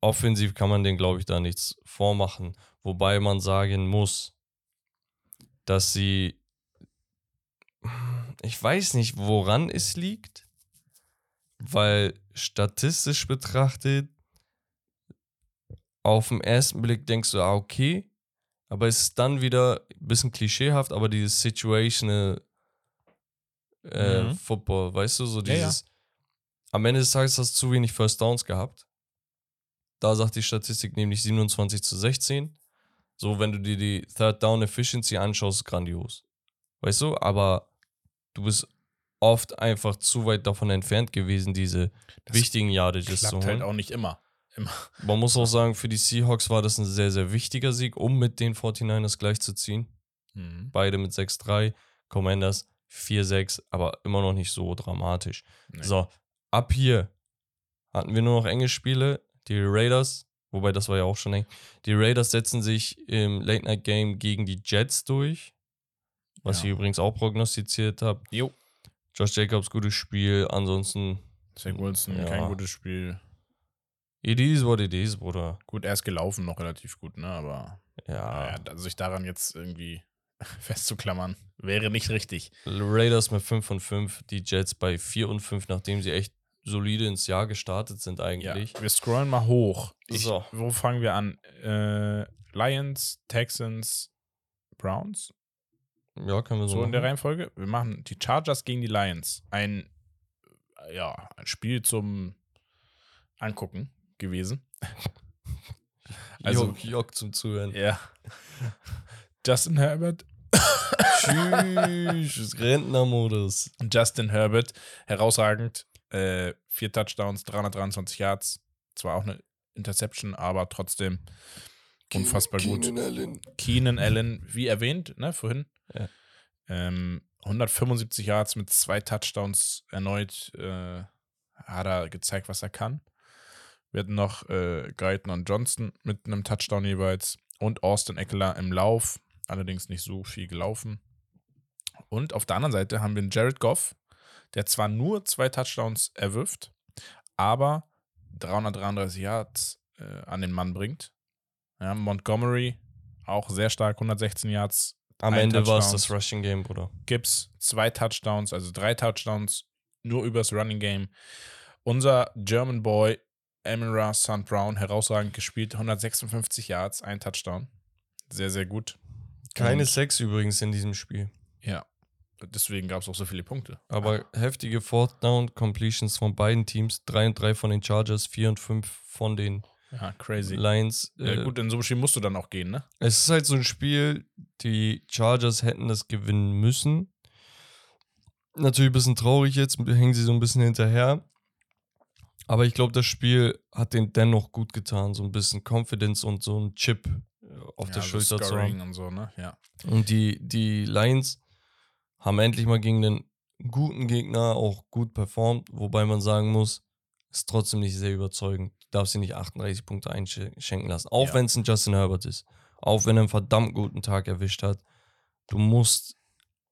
offensiv kann man den, glaube ich, da nichts vormachen. Wobei man sagen muss, dass sie, ich weiß nicht, woran es liegt, weil statistisch betrachtet, auf den ersten Blick denkst du, ah, okay, aber es ist dann wieder ein bisschen klischeehaft, aber dieses Situational äh, Mhm. Football, weißt du, so Ja, ja. dieses, am Ende des Tages hast du zu wenig First Downs gehabt. Da sagt die Statistik nämlich 27 zu 16. So, wenn du dir die Third Down Efficiency anschaust, grandios. Weißt du, aber du bist oft einfach zu weit davon entfernt gewesen, diese Das wichtigen Yardages zu Klappt holen. halt auch nicht immer. immer. Man muss auch sagen, für die Seahawks war das ein sehr, sehr wichtiger Sieg, um mit den 49ers gleichzuziehen. Mhm. Beide mit 6-3, Commanders 4-6, aber immer noch nicht so dramatisch. Nee. So, ab hier hatten wir nur noch enge Spiele. Die Raiders, wobei das war ja auch schon eng. Die Raiders setzen sich im Late Night Game gegen die Jets durch, was Ja. ich übrigens auch prognostiziert habe. Jo. Josh Jacobs, gutes Spiel. Ansonsten, Zach Wilson, Ja. kein gutes Spiel. it is what it is, Bruder. Gut, er ist gelaufen noch relativ gut, ne? Aber Ja. naja, sich daran jetzt irgendwie festzuklammern, wäre nicht richtig. Raiders mit 5 und 5, die Jets bei 4 und 5, nachdem sie echt solide ins Jahr gestartet sind Ja, eigentlich. wir scrollen mal hoch. Ich, So. Wo fangen wir an? Äh, Lions, Texans, Browns? Ja, können wir so, So in der. Reihenfolge. Wir machen die Chargers gegen die Lions. Ein, ja, ein Spiel zum Angucken gewesen. Also- Jock, Jock zum Zuhören. Ja. Justin Herbert. Tschüss, Rentnermodus. Justin Herbert, herausragend. Äh, vier Touchdowns, 323 Yards. Zwar auch eine Interception, aber trotzdem unfassbar gut. Allen. Keenan Allen, wie erwähnt, ne, vorhin. Ja. Ähm, 175 Yards mit zwei Touchdowns erneut äh, hat er gezeigt, was er kann. Wir hatten noch äh, Guyton und Johnston mit einem Touchdown jeweils und Austin Eckler im Lauf, allerdings nicht so viel gelaufen. Und auf der anderen Seite haben wir einen Jared Goff, der zwar nur zwei Touchdowns erwirft, aber 333 Yards äh, an den Mann bringt. Ja, Montgomery auch sehr stark, 116 Yards. Am Ende war es das Rushing Game, Bruder. Gibbs zwei Touchdowns, also drei Touchdowns nur übers Running Game. Unser German Boy Amira St. Brown herausragend gespielt, 156 Yards, ein Touchdown. Sehr, sehr gut. Keine Sex übrigens in diesem Spiel. Ja, deswegen gab es auch so viele Punkte. Aber heftige Fourth Down Completions von beiden Teams. 3 und 3 von den Chargers, 4 und 5 von den Ja, crazy. Lions. Ja, Äh, gut, in so einem Spiel musst du dann auch gehen, ne? Es ist halt so ein Spiel, die Chargers hätten das gewinnen müssen. Natürlich ein bisschen traurig jetzt, hängen sie so ein bisschen hinterher. Aber ich glaube, das Spiel hat denen dennoch gut getan, so ein bisschen Confidence und so ein Chip äh, auf ja, der so Schulter zu haben. und so, ne? Ja. Und die, die Lions haben endlich mal gegen einen guten Gegner auch gut performt, wobei man sagen muss, ist trotzdem nicht sehr überzeugend. Du darfst sie nicht 38 Punkte einschenken lassen. Auch Ja. wenn es ein Justin Herbert ist. Auch wenn er einen verdammt guten Tag erwischt hat. Du musst,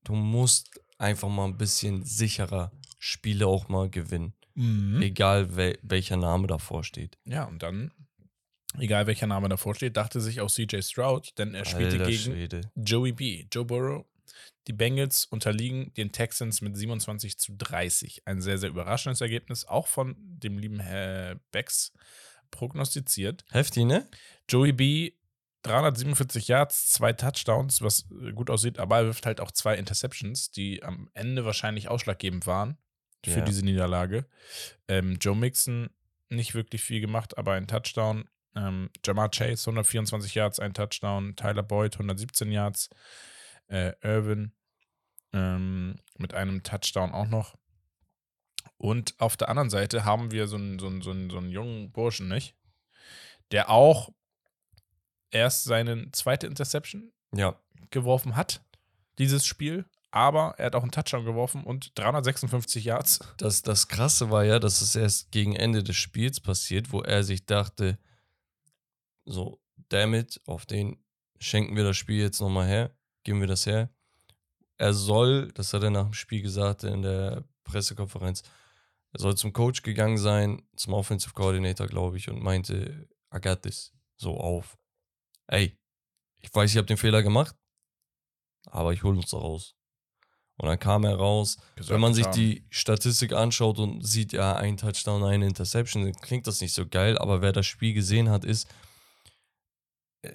du musst einfach mal ein bisschen sicherer Spiele auch mal gewinnen. Mhm. Egal wel welcher Name davor steht. Ja, und dann, egal welcher Name davor steht, dachte sich auch CJ Stroud, denn er spielte Alter gegen Schwede. Joey B. Joe Burrow. Die Bengals unterliegen den Texans mit 27 zu 30. Ein sehr, sehr überraschendes Ergebnis, auch von dem lieben Herr Becks prognostiziert. Heftig, ne? Joey B. 347 Yards, zwei Touchdowns, was äh, gut aussieht, aber er wirft halt auch zwei Interceptions, die am Ende wahrscheinlich ausschlaggebend waren für Ja. diese Niederlage. Ähm, Joe Mixon nicht wirklich viel gemacht, aber ein Touchdown. Ähm, Jamar Chase 124 Yards, ein Touchdown. Tyler Boyd 117 Yards. Äh, Irvin ähm, mit einem Touchdown auch noch. Und auf der anderen Seite haben wir so einen, so einen, so einen, so einen jungen Burschen, nicht? Der auch erst seine zweite Interception Ja. geworfen hat, dieses Spiel. Aber er hat auch einen Touchdown geworfen und 356 Yards. Das, das Krasse war ja, dass es erst gegen Ende des Spiels passiert, wo er sich dachte, so, damit, auf den schenken wir das Spiel jetzt nochmal her, geben wir das her. Er soll, das hat er nach dem Spiel gesagt in der Pressekonferenz, er soll zum Coach gegangen sein, zum Offensive Coordinator, glaube ich, und meinte, I got this, so auf. Ey, ich weiß, ich habe den Fehler gemacht, aber ich hole uns da raus. Und dann kam er raus. Gesagt, Wenn man sich die Statistik anschaut und sieht, ja, ein Touchdown, eine Interception, dann klingt das nicht so geil. Aber wer das Spiel gesehen hat, ist,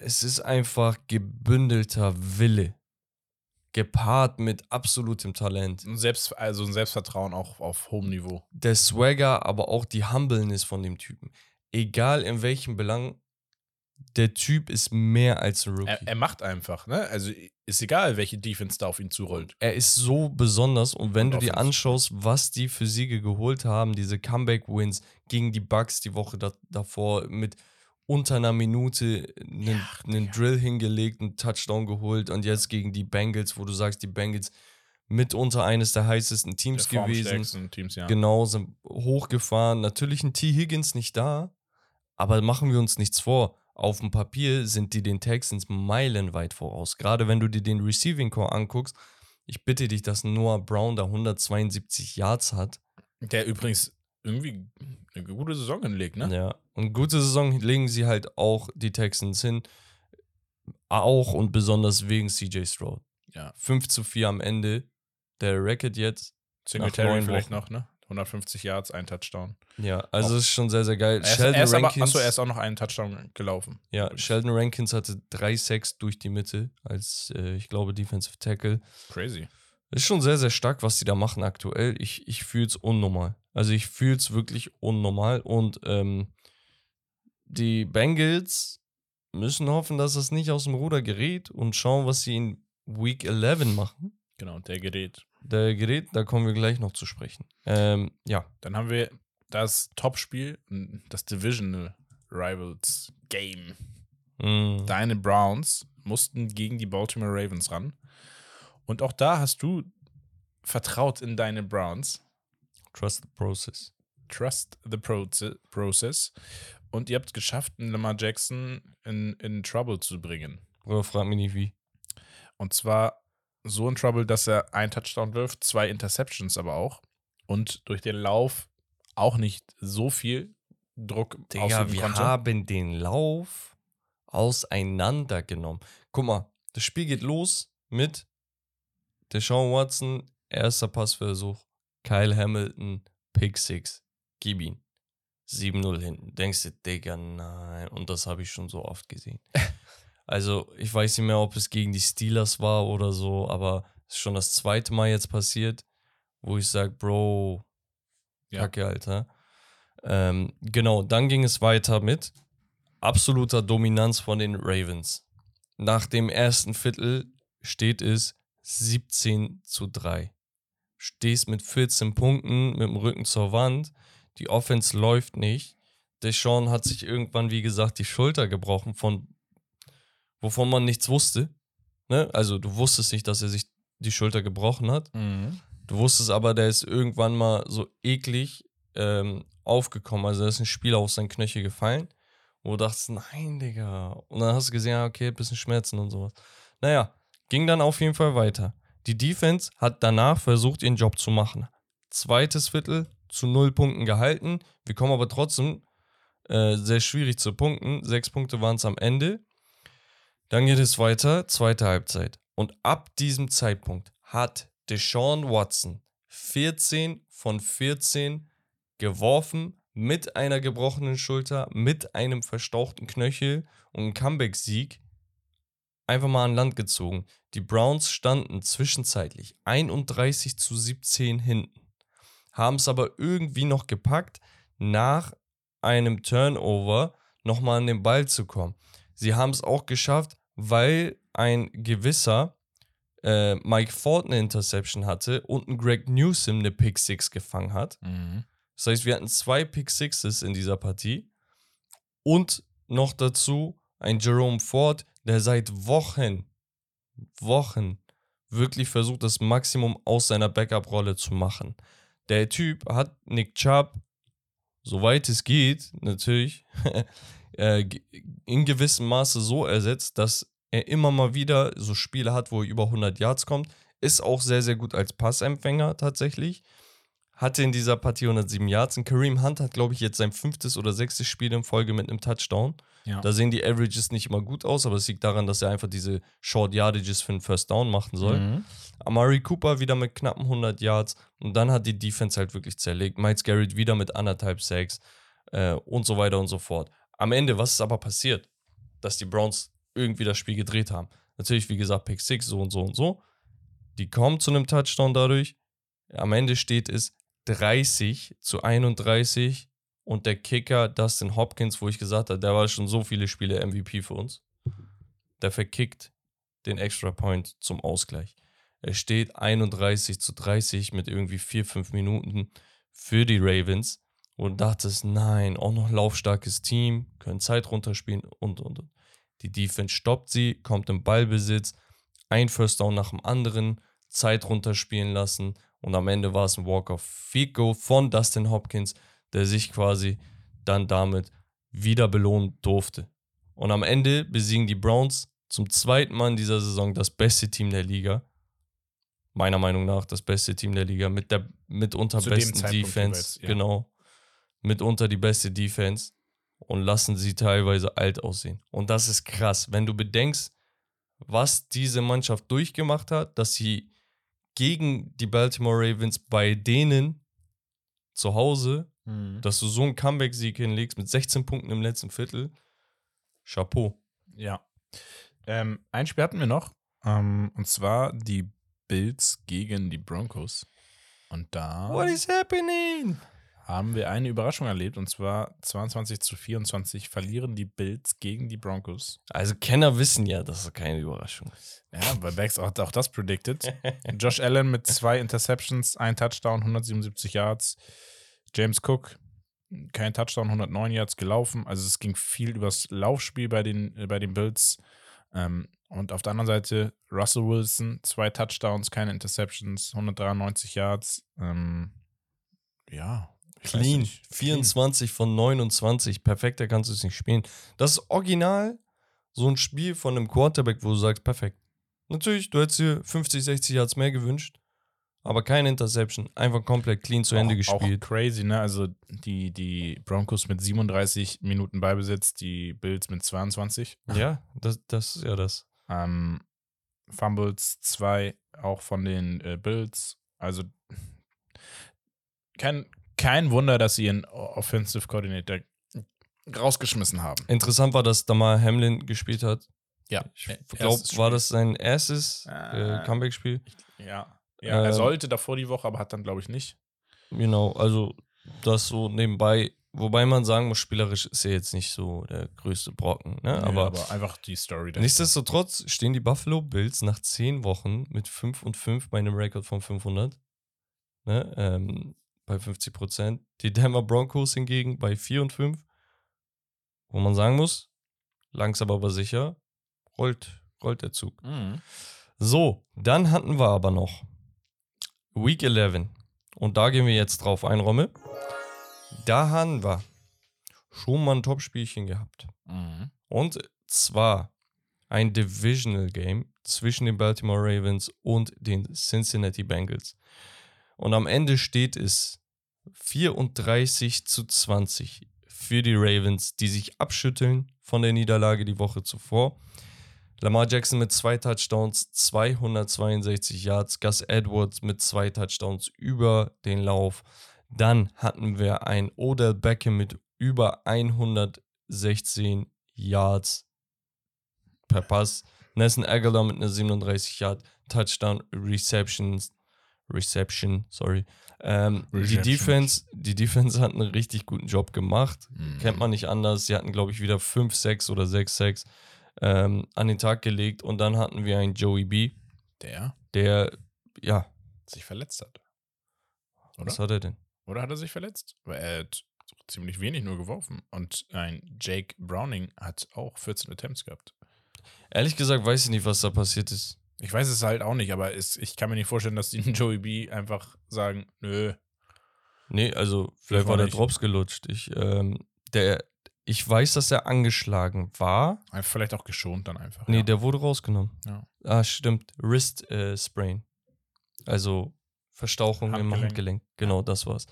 es ist einfach gebündelter Wille. Gepaart mit absolutem Talent. Ein Selbst, also ein Selbstvertrauen auch auf hohem Niveau. Der Swagger, aber auch die Humbleness von dem Typen. Egal in welchem Belang, der Typ ist mehr als ein Rookie. Er, er macht einfach, ne? Also ist egal, welche Defense da auf ihn zurollt. er ist so besonders und wenn Und du dir anschaust, was die für Siege geholt haben, diese Comeback-Wins gegen die Bucks die Woche da, davor mit unter einer Minute einen, einen Drill hingelegt, einen Touchdown geholt und jetzt gegen die Bengals, wo du sagst, die Bengals mitunter eines der heißesten Teams Der gewesen. Teams, ja. Genau, sind hochgefahren. Natürlich ein T. Higgins nicht da, aber machen wir uns nichts vor. Auf dem Papier sind die den Texans meilenweit voraus. Gerade wenn du dir den Receiving Core anguckst. Ich bitte dich, dass Noah Brown da 172 Yards hat. Der übrigens irgendwie eine gute Saison hinlegt, ne? Ja. Und gute Saison legen sie halt auch die Texans hin. Auch und besonders wegen CJ Stroud. Ja. 5 zu 4 am Ende. Der Record jetzt. Singletary vielleicht Wochen. noch, ne? 150 Yards, ein Touchdown. Ja, also ist schon sehr, sehr geil. Er ist, Sheldon er ist aber, Rankins- achso, er ist auch noch einen Touchdown gelaufen. Ja, Sheldon Rankins hatte drei Sacks durch die Mitte als, äh, ich glaube, Defensive Tackle. Crazy. Ist schon sehr, sehr stark, was die da machen aktuell. Ich, ich fühle es unnormal. Also ich fühle es wirklich unnormal. Und ähm, die Bengals müssen hoffen, dass es nicht aus dem Ruder gerät und schauen, was sie in Week 11 machen. Genau, der gerät. Der Gerät, da kommen wir gleich noch zu sprechen. Ähm, ja, Dann haben wir das Topspiel, das Divisional Rivals Game. mm, Deine Browns mussten gegen die Baltimore Ravens ran. Und auch da hast du vertraut in deine Browns. trust the process. Trust the proce- process. Und ihr habt es geschafft, einen Lamar Jackson in, in Trouble zu bringen. Oder frag mich nicht wie. Und zwar so in Trouble, dass er einen Touchdown wirft, zwei Interceptions aber auch. Und durch den Lauf auch nicht so viel Druck Digga, wir konnte. haben den Lauf auseinandergenommen. Guck mal, das Spiel geht los mit Deshaun Watson, erster Passversuch, Kyle Hamilton, Pick 6, gib ihn. 7-0 hinten. Denkst du, Digga, nein. Und das habe ich schon so oft gesehen. also, ich weiß nicht mehr, ob es gegen die Steelers war oder so, aber es ist schon das zweite Mal jetzt passiert, wo ich sage, Bro, Ja. Kacke, Alter. Ähm, genau, dann ging es weiter mit absoluter Dominanz von den Ravens. Nach dem ersten Viertel steht es 17 zu 3. Stehst mit 14 Punkten mit dem Rücken zur Wand. Die Offense läuft nicht. Deshaun hat sich irgendwann, wie gesagt, die Schulter gebrochen, von wovon man nichts wusste. Ne? Also du wusstest nicht, dass er sich die Schulter gebrochen hat. Mhm. Du wusstest aber, der ist irgendwann mal so eklig ähm, aufgekommen. Also da ist ein Spieler auf seinen Knöchel gefallen. Wo du dachtest, nein, Digga. Und dann hast du gesehen, okay, bisschen Schmerzen und sowas. Naja, ging dann auf jeden Fall weiter. Die Defense hat danach versucht, ihren Job zu machen. Zweites Viertel zu null Punkten gehalten. Wir kommen aber trotzdem äh, sehr schwierig zu Punkten. Sechs Punkte waren es am Ende. Dann geht es weiter, zweite Halbzeit. Und ab diesem Zeitpunkt hat Deshaun Watson 14 von 14 geworfen mit einer gebrochenen Schulter, mit einem verstauchten Knöchel und einem Comeback-Sieg einfach mal an Land gezogen. Die Browns standen zwischenzeitlich 31 zu 17 hinten, haben es aber irgendwie noch gepackt, nach einem Turnover nochmal an den Ball zu kommen. Sie haben es auch geschafft, weil ein gewisser äh, Mike Ford eine Interception hatte und ein Greg Newsom eine Pick Six gefangen hat. Mhm. Das heißt, wir hatten zwei Pick Sixes in dieser Partie und noch dazu ein Jerome Ford, der seit Wochen, Wochen wirklich versucht, das Maximum aus seiner Backup-Rolle zu machen. Der Typ hat Nick Chubb, soweit es geht, natürlich, äh, in gewissem Maße so ersetzt, dass er immer mal wieder so Spiele hat, wo er über 100 Yards kommt. Ist auch sehr, sehr gut als Passempfänger tatsächlich. Hatte in dieser Partie 107 Yards. Und Kareem Hunt hat, glaube ich, jetzt sein fünftes oder sechstes Spiel in Folge mit einem Touchdown. Ja. Da sehen die Averages nicht immer gut aus, aber es liegt daran, dass er einfach diese Short Yardages für einen First Down machen soll. Mhm. Amari Cooper wieder mit knappen 100 Yards und dann hat die Defense halt wirklich zerlegt. Miles Garrett wieder mit anderthalb Sacks äh, und so weiter und so fort. Am Ende, was ist aber passiert? Dass die Browns irgendwie das Spiel gedreht haben. Natürlich, wie gesagt, Pick 6, so und so und so. Die kommen zu einem Touchdown dadurch. Am Ende steht es 30 zu 31 und der Kicker Dustin Hopkins, wo ich gesagt habe, der war schon so viele Spiele MVP für uns, der verkickt den Extra Point zum Ausgleich. Es steht 31 zu 30 mit irgendwie 4, 5 Minuten für die Ravens und dachtest, nein, auch noch laufstarkes Team, können Zeit runterspielen und, und, und. Die Defense stoppt sie, kommt im Ballbesitz, ein First Down nach dem anderen, Zeit runterspielen lassen und am Ende war es ein Walk-off-Field Goal von Dustin Hopkins, der sich quasi dann damit wieder belohnen durfte. Und am Ende besiegen die Browns zum zweiten Mal in dieser Saison das beste Team der Liga. Meiner Meinung nach das beste Team der Liga mit der mitunter Zu besten Defense. ja. Genau. Mitunter die beste Defense und lassen sie teilweise alt aussehen. Und das ist krass, wenn du bedenkst, was diese Mannschaft durchgemacht hat, dass sie gegen die Baltimore Ravens bei denen zu Hause, Mhm. dass du so einen Comeback-Sieg hinlegst mit 16 Punkten im letzten Viertel. Chapeau. Ja. Ähm, ein Spiel hatten wir noch. Ähm, und zwar die Bills gegen die Broncos. Und da What is happening? haben wir eine Überraschung erlebt. Und zwar 22 zu 24 verlieren die Bills gegen die Broncos. Also Kenner wissen ja, dass es keine Überraschung ist. Ja, weil Bags auch, auch das predicted. Josh Allen mit zwei Interceptions, ein Touchdown, 177 Yards. James Cook, kein Touchdown, 109 Yards gelaufen. Also es ging viel übers Laufspiel bei den, äh, bei den Bills. Ähm, und auf der anderen Seite Russell Wilson, zwei Touchdowns, keine Interceptions, 193 Yards. Ähm, ja. Clean. nicht. 24 von 29. Perfekter kannst du es nicht spielen. Das ist original so ein Spiel von einem Quarterback, wo du sagst, perfekt. Natürlich, du hättest dir 50, 60 Yards mehr gewünscht, aber keine Interception. Einfach komplett clean zu Ende auch, gespielt. Auch crazy, ne? Also die, die Broncos mit 37 Minuten Beibesitz, die Bills mit 22. Ja, das, das ist ja das. Ähm, Fumbles 2 auch von den äh, Bills. Also kein, kein Wunder, dass sie ihren Offensive Coordinator rausgeschmissen haben. Interessant war, dass Damar Hamlin gespielt hat. Ja, Ich glaube, war das sein erstes äh, Äh, Comeback-Spiel? Ja. Ja, er Ähm, sollte davor die Woche, aber hat dann, glaube ich, nicht. Genau, also das so nebenbei. Wobei man sagen muss, spielerisch ist er jetzt nicht so der größte Brocken. Ne? Nee, aber aber einfach die Story. dahinter. nichtsdestotrotz stehen die Buffalo Bills nach 10 Wochen mit 5 und 5 bei einem Rekord von 500. Ne? Ähm, bei 50 Prozent. Die Denver Broncos hingegen bei 4 und 5. Wo man sagen muss, langsam aber sicher, rollt, rollt der Zug. Mhm. So, dann hatten wir aber noch Week 11. Und da gehen wir jetzt drauf ein, Rommel. Da haben wir schon mal ein Top-Spielchen gehabt. Mhm. Und zwar ein Divisional Game zwischen den Baltimore Ravens und den Cincinnati Bengals. Und am Ende steht es 34 zu 20 für die Ravens, die sich abschütteln von der Niederlage die Woche zuvor. Lamar Jackson mit zwei Touchdowns, 262 Yards, Gus Edwards mit zwei Touchdowns über den Lauf. Dann hatten wir ein Odell Beckham mit über 116 Yards per Pass. Nelson Aguilar mit einer 37 Yard Touchdown Receptions. Reception, sorry. Ähm, die. Defense, die Defense hat einen richtig guten Job gemacht. Mhm. Kennt man nicht anders. Sie hatten, glaube ich, wieder 5, 6 oder 6, 6 ähm, an den Tag gelegt. Und dann hatten wir einen Joey B, Der der, ja, sich verletzt hat. Oder? was hat er denn? Oder hat er sich verletzt? Weil er hat ziemlich wenig nur geworfen. Und ein Jake Browning hat auch 14 Attempts gehabt. Ehrlich gesagt weiß ich nicht, was da passiert ist. Ich weiß es halt auch nicht, aber es, ich kann mir nicht vorstellen, dass die Joey B einfach sagen, nö. Nee, also vielleicht war der. Drops gelutscht. Ich, ähm, der, ich weiß, dass er angeschlagen war. Vielleicht auch geschont dann einfach. Nee, ja. der wurde rausgenommen. Ja. Ah, stimmt. Wrist äh, Sprain. Also Verstauchung im Handgelenk. Handgelenk. Genau, das war's.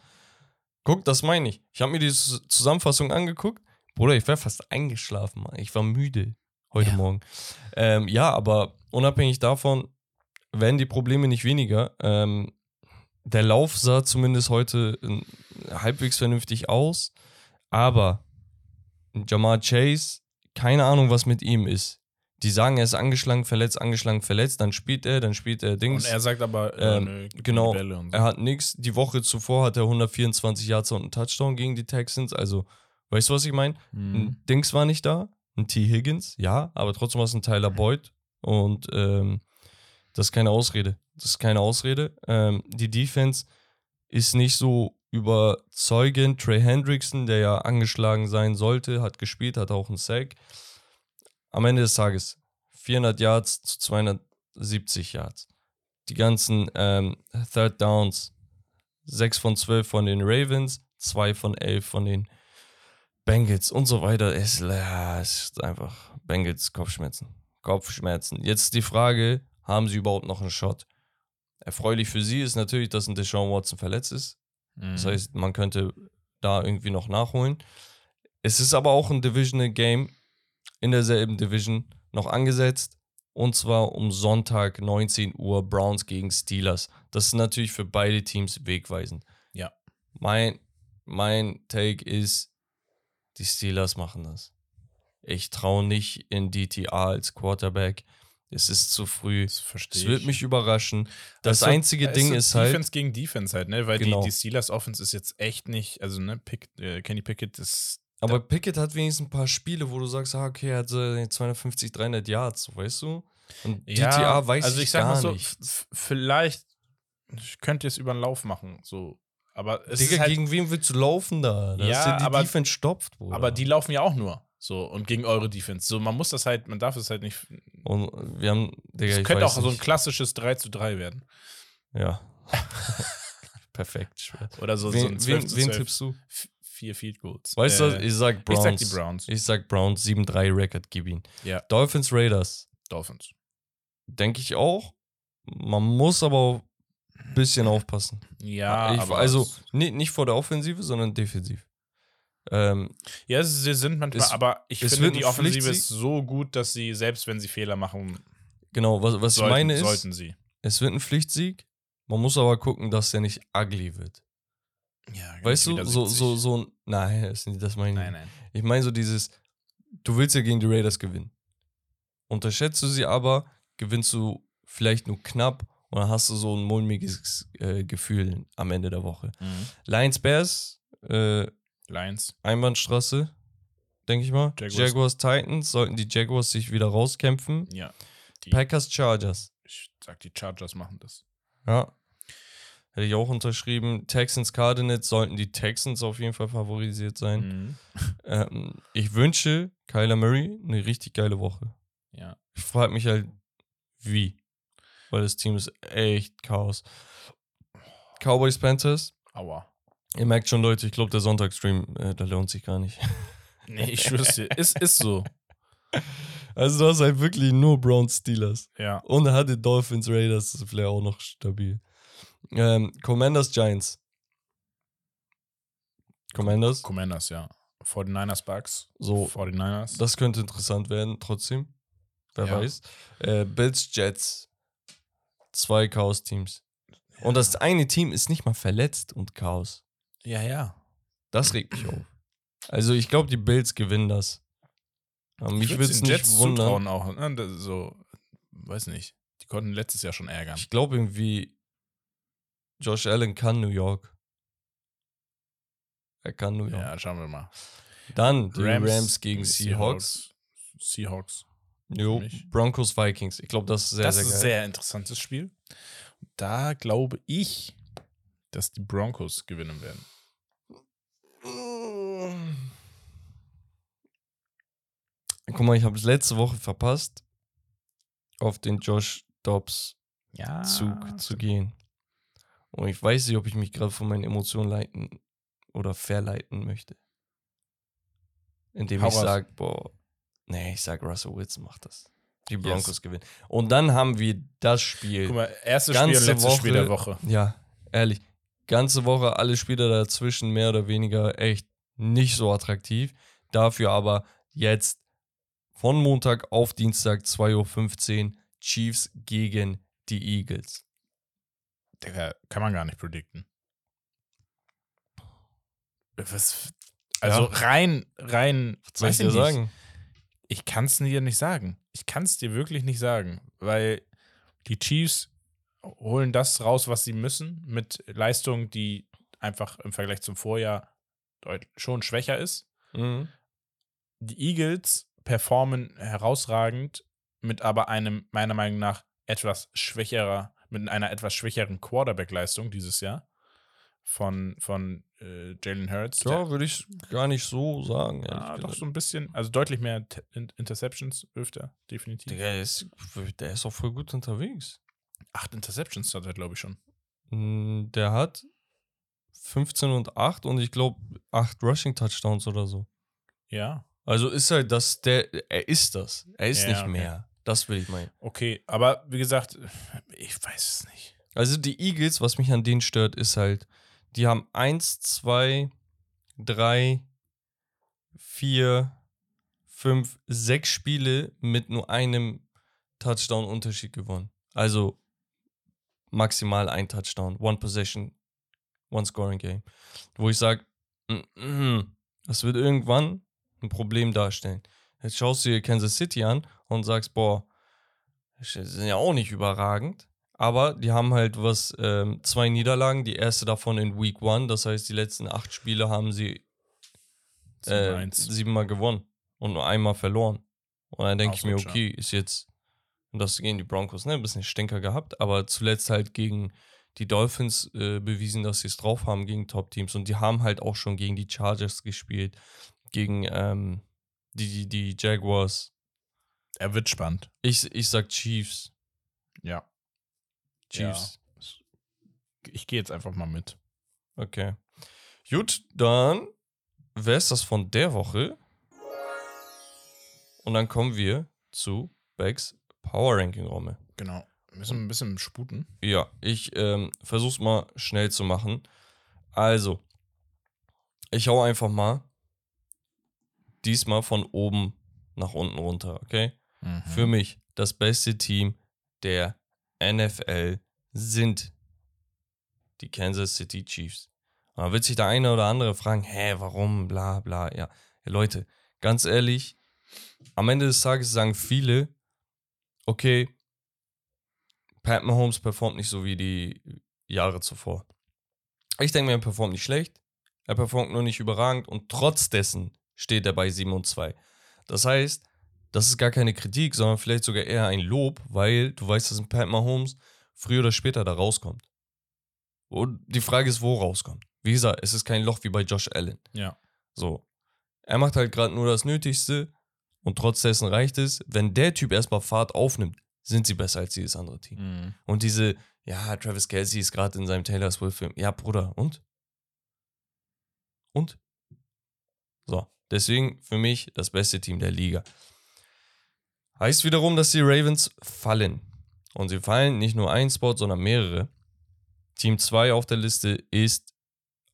Guck, das meine ich. Ich habe mir die Zus- Zusammenfassung angeguckt. Bruder, ich wäre fast eingeschlafen. Mann. Ich war müde heute Ja. Morgen. Ähm, ja, aber unabhängig davon werden die Probleme nicht weniger. Ähm, der Lauf sah zumindest heute äh, halbwegs vernünftig aus. Aber Jamar Chase, keine Ahnung, was mit ihm ist. Die sagen, er ist angeschlagen, verletzt, angeschlagen, verletzt. Dann spielt er, dann spielt er Dings. Und er sagt aber, äh, Ähm, nö, genau, so. Er hat nichts. Die Woche zuvor hat er 124 Yards und einen Touchdown gegen die Texans. Also, weißt du, was ich meine? Mhm. Dings war nicht da. Ein T. Higgins, ja, aber trotzdem war es ein Tyler Boyd. Und ähm, das ist keine Ausrede. Das ist keine Ausrede. Ähm, die Defense ist nicht so überzeugend. Trey Hendrickson, der ja angeschlagen sein sollte, hat gespielt, hat auch einen Sack. Am Ende des Tages 400 Yards zu 270 Yards. Die ganzen ähm, Third Downs, 6 von 12 von den Ravens, 2 von 11 von den Bengals und so weiter. Ja, es ist einfach Bengals Kopfschmerzen. Kopfschmerzen. Jetzt die Frage, haben sie überhaupt noch einen Shot? Erfreulich für sie ist natürlich, dass ein Deshaun Watson verletzt ist. Das Mhm. heißt, man könnte da irgendwie noch nachholen. Es ist aber auch ein Divisional Game in derselben Division noch angesetzt. Und zwar um Sonntag 19 Uhr Browns gegen Steelers. Das ist natürlich für beide Teams wegweisend. Ja. Mein, mein Take ist, die Steelers machen das. Ich traue nicht in DTA als Quarterback. Es ist zu früh. das verstehe Es wird ich. mich überraschen. Das Also, einzige es Ding ist halt. Defense gegen Defense halt, ne? Weil Genau. die, die Steelers Offense ist jetzt echt nicht, also ne, Pick, äh, Kenny Pickett ist. Aber Pickett hat wenigstens ein paar Spiele, wo du sagst, ah, okay, er hat so 250, 300 Yards, so, weißt du? Und DTA weiß also ich, ich sag gar mal so, nicht. vielleicht könnt ihr es über den Lauf machen, so. Aber Digga, halt, gegen wen willst du laufen da? Da Ja, ja aber- Defense stopft, Bruder. aber die laufen ja auch nur. So, und gegen eure Defense. So, man muss das halt, man darf es halt nicht. Und wir haben, Digga, Es ich könnte auch weiß so ein nicht. klassisches 3 zu 3 werden. Ja. Perfekt. schwer. Oder so, so ein wen 12 wen, zu wen 12. tippst du? Vier Field Goals. Weißt du, Äh, ich sag ich Browns. sag die Browns. Ich sag Browns 7-3 Record, gib ihn. Ja. Dolphins Raiders, Dolphins. denke ich auch. Man muss aber ein bisschen aufpassen. Ja, ich, also es- ni- nicht vor der Offensive, sondern defensiv. Ähm, Ja, sie sind manchmal, Es- aber ich finde, die Offensive ist so gut, dass sie, selbst wenn sie Fehler machen, genau, was, was sollten, ich meine ist, sollten sie. es wird ein Pflichtsieg. Man muss aber gucken, dass der nicht ugly wird. Ja, Weißt du, so, 70. so, so ein. Nein, das, das meine ich Nein, nein. Ich meine so dieses, du willst ja gegen die Raiders gewinnen. Unterschätzt du sie aber, gewinnst du vielleicht nur knapp und dann hast du so ein mulmiges äh, Gefühl am Ende der Woche. Mhm. Lions Bears, äh, Lions. Einbahnstraße, denke ich mal. Jaguars. Jaguars. Titans, sollten die Jaguars sich wieder rauskämpfen. Ja. Die, Packers Chargers. ich sag, die Chargers machen das. Ja. Hätte ich auch unterschrieben. Texans Cardinals sollten die Texans auf jeden Fall favorisiert sein. Mhm. Ähm, ich wünsche Kyler Murray eine richtig geile Woche. Ja. Ich frage mich halt, wie. Weil das Team ist echt Chaos. Cowboys Panthers. Aua. Ihr merkt schon, Leute, ich glaube, der Sonntagsstream, äh, der lohnt sich gar nicht. Nee, ich schwör's dir. Ist, ist so. Also, du hast halt wirklich nur Browns Steelers. Ja. Und er hatte Dolphins Raiders, das ist vielleicht auch noch stabil. Ähm, Commanders Giants. Commanders. Commanders, ja. 49ers Bucks. So, 49ers. das könnte interessant werden, trotzdem. Wer Ja. weiß. Äh, Bills Jets. Zwei Chaos-Teams. Und das eine Team ist nicht mal verletzt und Chaos. Ja, ja. Das regt mich auf. Also ich glaube, die Bills gewinnen das. Aber mich Ich würde es nicht Jets wundern. auch. Ne? Das- So, weiß nicht. Die konnten letztes Jahr schon ärgern. Ich glaube irgendwie, Josh Allen kann New York. Er kann New York. Ja, schauen wir mal. Dann die Rams, gegen die Seahawks. Seahawks. Jo. Broncos Vikings. Ich glaube, das ist sehr, das sehr ist ein geil. sehr interessantes Spiel. Da glaube ich, dass die Broncos gewinnen werden. Guck mal, ich habe es letzte Woche verpasst, auf den Josh Dobbs Ja. Zug zu gehen. Und ich weiß nicht, ob ich mich gerade von meinen Emotionen leiten oder verleiten möchte. indem Hau ich sage, boah, nee, ich sag Russell Wilson macht das. Die Broncos gewinnen. Und dann haben wir das Spiel. Guck mal, erstes Spiel und letztes Spiel der Woche. Ja, ehrlich. Ganze Woche alle Spiele dazwischen mehr oder weniger echt nicht so attraktiv. Dafür aber jetzt von Montag auf Dienstag 2.15 Uhr Chiefs gegen die Eagles. Digga, kann man gar nicht predikten. Was, also Ja. rein, rein, Was soll ich dir sagen? Ich kann es dir nicht sagen. Ich kann es dir wirklich nicht sagen, weil die Chiefs holen das raus, was sie müssen, mit Leistung, die einfach im Vergleich zum Vorjahr schon schwächer ist. Mhm. Die Eagles performen herausragend mit aber einem, meiner Meinung nach, etwas schwächerer, mit einer etwas schwächeren Quarterback-Leistung dieses Jahr von, von äh, Jalen Hurts. Ja, würde ich gar nicht so sagen. Ja, doch so ein bisschen, also deutlich mehr T- In- Interceptions wirft er, definitiv. Der ist, der ist auch voll gut unterwegs. Acht Interceptions hat er, glaube ich, schon. Mm, Der hat 15 und 8 und ich glaube 8 Rushing Touchdowns oder so. Ja, Also ist halt das, der, er ist das. Er ist Ja, nicht okay. mehr. Das will ich meinen. okay, aber wie gesagt, ich weiß es nicht. Also die Eagles, was mich an denen stört, ist halt, die haben 1, 2, 3, 4, 5, 6 Spiele mit nur einem Touchdown-Unterschied gewonnen. Also maximal ein Touchdown, One Possession, One Scoring Game. Wo ich sage, das wird irgendwann ein Problem darstellen. Jetzt schaust du dir Kansas City an und sagst, boah, die sind ja auch nicht überragend. Aber die haben halt was, ähm, zwei Niederlagen, die erste davon in Week One. Das heißt, die letzten acht Spiele haben sie äh, 7-1. siebenmal gewonnen und nur einmal verloren. Und dann denke ich mir, okay, ist jetzt, und das gegen die Broncos, ne, ein bisschen Stinker gehabt, aber zuletzt halt gegen die Dolphins äh, bewiesen, dass sie es drauf haben gegen Top-Teams. Und die haben halt auch schon gegen die Chargers gespielt, gegen ähm, die, die, die Jaguars. Er wird spannend. Ich, ich sag Chiefs. Ja. Chiefs. Ich gehe jetzt einfach mal mit. Okay. Gut, dann wäre es das von der Woche. Und dann kommen wir zu Becks Power Ranking Romme. Genau. Wir müssen ein bisschen sputen. Ja, ich ähm, versuch's mal schnell zu machen. Also, ich hau einfach mal diesmal von oben nach unten runter, okay? Mhm. Für mich das beste Team der NFL sind die Kansas City Chiefs. Und dann wird sich der eine oder andere fragen, hä, warum, bla bla, ja. Leute, ganz ehrlich, am Ende des Tages sagen viele, okay, Pat Mahomes performt nicht so wie die Jahre zuvor. Ich denke mir, er performt nicht schlecht, er performt nur nicht überragend und trotz dessen steht er bei 7 und 2. Das heißt, das ist gar keine Kritik, sondern vielleicht sogar eher ein Lob, weil du weißt, dass ein Pat Mahomes früher oder später da rauskommt. Und die Frage ist, wo rauskommt. Wie gesagt, es ist kein Loch wie bei Josh Allen. Ja. So. Er macht halt gerade nur das Nötigste und trotz dessen reicht es. Wenn der Typ erstmal Fahrt aufnimmt, sind sie besser als dieses andere Team. Mhm. Und diese, ja, Travis Kelsey ist gerade in seinem Taylor Swift-Film. Ja, Bruder, und? Und? So, deswegen für mich das beste Team der Liga. Heißt wiederum, dass die Ravens fallen. Und sie fallen nicht nur ein Spot, sondern mehrere. Team 2 auf der Liste ist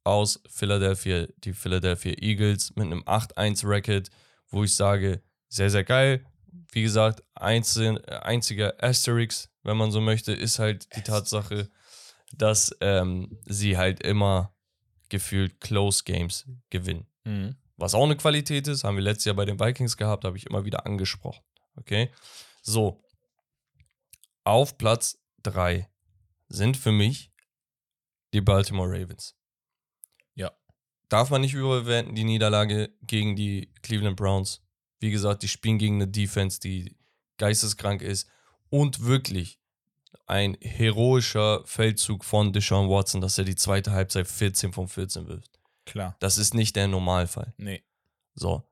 aus Philadelphia, die Philadelphia Eagles mit einem 8-1-Record, wo ich sage, sehr, sehr geil. Wie gesagt, einzel, einziger Asterix, wenn man so möchte, ist halt die Tatsache, dass ähm, sie halt immer gefühlt Close Games gewinnen. Mhm. Was auch eine Qualität ist, haben wir letztes Jahr bei den Vikings gehabt, habe ich immer wieder angesprochen. Okay? So. Auf Platz 3 sind für mich die Baltimore Ravens. Ja. Darf man nicht überbewerten, die Niederlage gegen die Cleveland Browns. Wie gesagt, die spielen gegen eine Defense, die geisteskrank ist und wirklich ein heroischer Feldzug von Deshaun Watson, dass er die zweite Halbzeit 14 von 14 wirft. Klar. Das ist nicht der Normalfall. Nee. So.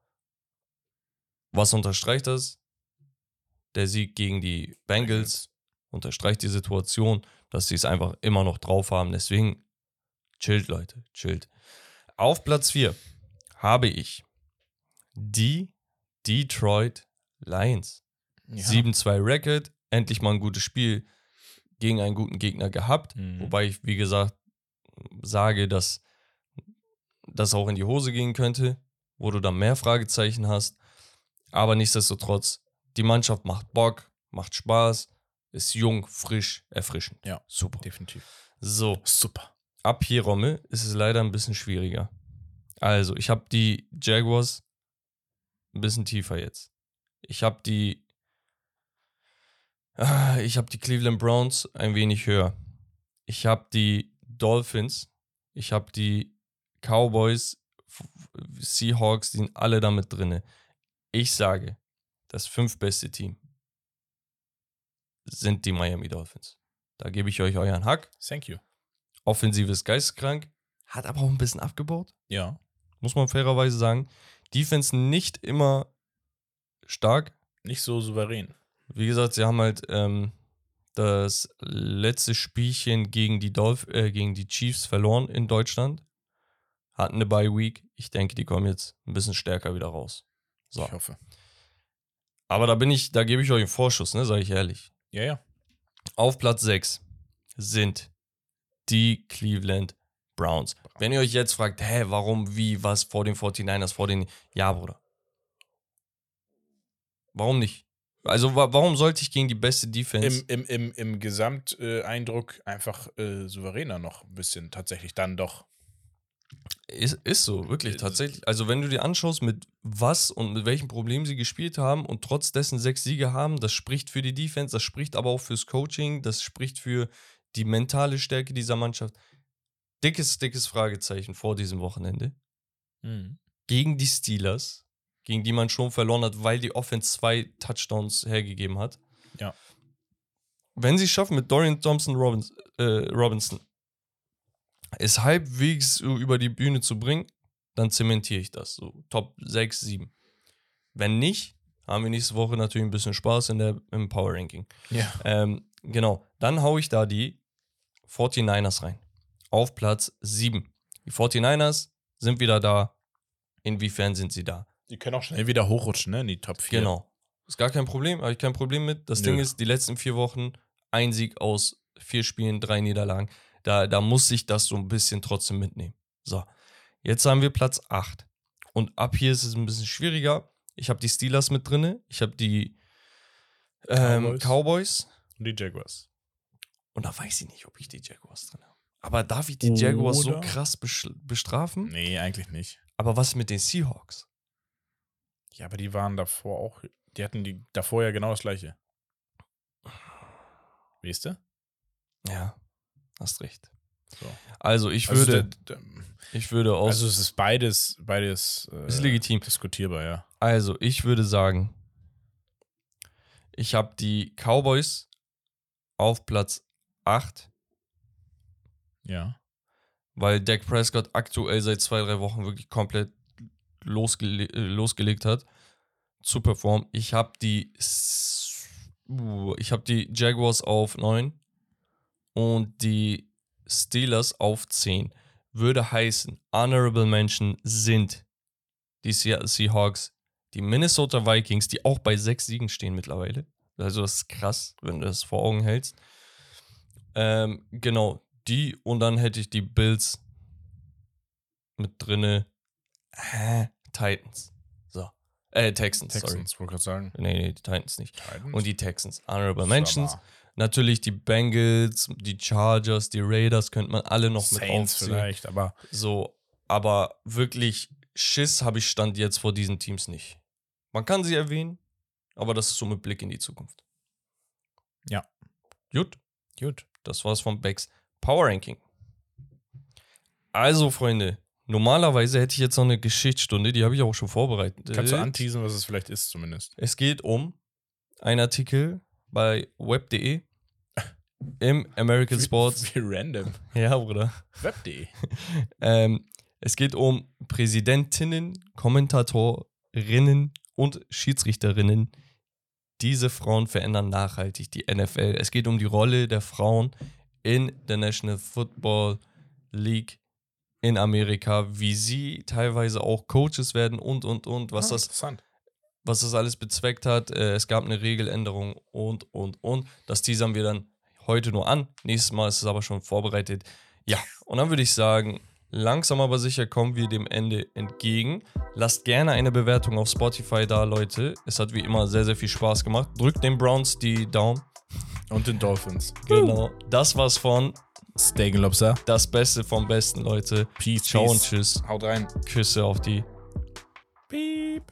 Was unterstreicht das? Der Sieg gegen die Bengals unterstreicht die Situation, dass sie es einfach immer noch drauf haben. Deswegen chillt, Leute, chillt. Auf Platz 4 habe ich Die Detroit Lions. Ja. 7-2 Record, endlich mal ein gutes Spiel gegen einen guten Gegner gehabt. Mhm. Wobei ich, wie gesagt, sage, dass das auch in die Hose gehen könnte, wo du dann mehr Fragezeichen hast. Aber nichtsdestotrotz, die Mannschaft macht Bock, macht Spaß, ist jung, frisch, erfrischend. Ja. super. Definitiv. So, Super. ab hier, Rommel, ist es leider ein bisschen schwieriger. Also, ich habe die Jaguars ein bisschen tiefer jetzt. Ich habe die. Ich habe die Cleveland Browns ein wenig höher. Ich habe die Dolphins. Ich habe die Cowboys, Seahawks, die sind alle damit drinne. Ich sage, das fünftbeste Team sind die Miami Dolphins. Da gebe ich euch euren Hack. Thank you. Offensives geisteskrank, hat aber auch ein bisschen abgebaut, Ja. muss man fairerweise sagen. Defense nicht immer stark. Nicht so souverän. Wie gesagt, sie haben halt ähm, das letzte Spielchen gegen die, Dolph äh, gegen die Chiefs verloren in Deutschland. Hatten eine Bye Week. Ich denke, die kommen jetzt ein bisschen stärker wieder raus. So. Ich hoffe. Aber da bin ich, da gebe ich euch einen Vorschuss, ne, sage ich ehrlich. Ja, ja. Auf Platz 6 sind die Cleveland Browns. Wenn ihr euch jetzt fragt, hä, warum, wie, was vor den 49ers, vor den. Ja, Bruder. Warum nicht? Also, wa warum sollte ich gegen die beste Defense. Im, im, im, im Gesamteindruck einfach äh, souveräner noch ein bisschen tatsächlich dann doch. Ist, ist so, wirklich, Äh, tatsächlich. Also, wenn du dir anschaust, mit was und mit welchen Problemen sie gespielt haben und trotz dessen sechs Siege haben, das spricht für die Defense, das spricht aber auch fürs Coaching, das spricht für die mentale Stärke dieser Mannschaft. Dickes, dickes Fragezeichen vor diesem Wochenende. Gegen die Steelers, gegen die man schon verloren hat, weil die Offense zwei Touchdowns hergegeben hat. Ja. Wenn sie es schaffen, mit Dorian Thompson Robbins, äh, Robinson es halbwegs über die Bühne zu bringen, dann zementiere ich das. So Top 6, 7. Wenn nicht, haben wir nächste Woche natürlich ein bisschen Spaß in der, im Power Ranking. Ja. Ähm, genau, dann haue ich da die 49ers rein. Auf Platz 7. Die 49ers sind wieder da. Inwiefern sind sie da? Die können auch schnell wieder hochrutschen, ne? In die Top 4. Genau. Ist gar kein Problem, habe ich kein Problem mit. Das Nö. Ding ist, die letzten vier Wochen, ein Sieg aus vier Spielen, drei Niederlagen. Da, da muss ich das so ein bisschen trotzdem mitnehmen. So, jetzt haben wir Platz 8. Und ab hier ist es ein bisschen schwieriger. Ich habe die Steelers mit drinne. Ich habe die ähm, Cowboys. Cowboys. Und die Jaguars. Und da weiß ich nicht, ob ich die Jaguars drin habe. Aber darf ich die Jaguars so krass bestrafen? Nee, eigentlich nicht. Aber was mit den Seahawks? Ja, aber die waren davor auch. Die hatten die davor ja genau das gleiche. Weißt du? Ja, hast recht. So. Also ich Also, würde, der- der- ich würde aus. also es ist beides, beides äh, Ist legitim. diskutierbar, ja. Also, ich würde sagen, ich habe die Cowboys auf Platz 8, Ja. weil Dak Prescott aktuell seit zwei, drei Wochen wirklich komplett losgele äh, losgelegt hat zu performen. Ich habe die uh, ich die Jaguars auf 9 und die Steelers auf 10. Würde heißen, Honorable Mention sind die Se Seahawks, die Minnesota Vikings, die auch bei sechs Siegen stehen mittlerweile. Also das ist krass, wenn du das vor Augen hältst. Ähm, genau, die und dann hätte ich die Bills mit drinne. Hä? Titans. So. Äh, Texans, sorry. Texans, wollte gerade sagen. Nee, nee, die Titans nicht. Titans. Und die Texans. Honorable Mentions. Natürlich die Bengals, die Chargers, die Raiders könnte man alle noch mit Saints aufziehen. vielleicht, aber So, aber wirklich Schiss habe ich Stand jetzt vor diesen Teams nicht. Man kann sie erwähnen, aber das ist so mit Blick in die Zukunft. Ja. Gut, gut. das war's vom Becks Power Ranking. Also, Freunde, normalerweise hätte ich jetzt noch eine Geschichtsstunde, die habe ich auch schon vorbereitet. Kannst du anteasen, was es vielleicht ist, zumindest? Es geht um einen Artikel bei web.de im American Sports. Wie random. Ja, Bruder. Web.de. Ähm, es geht um Präsidentinnen, Kommentatorinnen und Schiedsrichterinnen. Diese Frauen verändern nachhaltig die NFL. Es geht um die Rolle der Frauen in der National Football League in Amerika, wie sie teilweise auch Coaches werden und, und, und, was, Ah, das, was das alles bezweckt hat. Äh, es gab eine Regeländerung und, und, und. Das teasern wir dann heute nur an. Nächstes Mal ist es aber schon vorbereitet. Ja, und dann würde ich sagen, langsam aber sicher kommen wir dem Ende entgegen. Lasst gerne eine Bewertung auf Spotify da, Leute. Es hat wie immer sehr, sehr viel Spaß gemacht. Drückt den Browns die Daumen. Und den Dolphins. Genau. Das war's von Steak Lobster. Das Beste vom Besten, Leute. Peace. Ciao und peace. tschüss. Haut rein. Küsse auf die. Peace.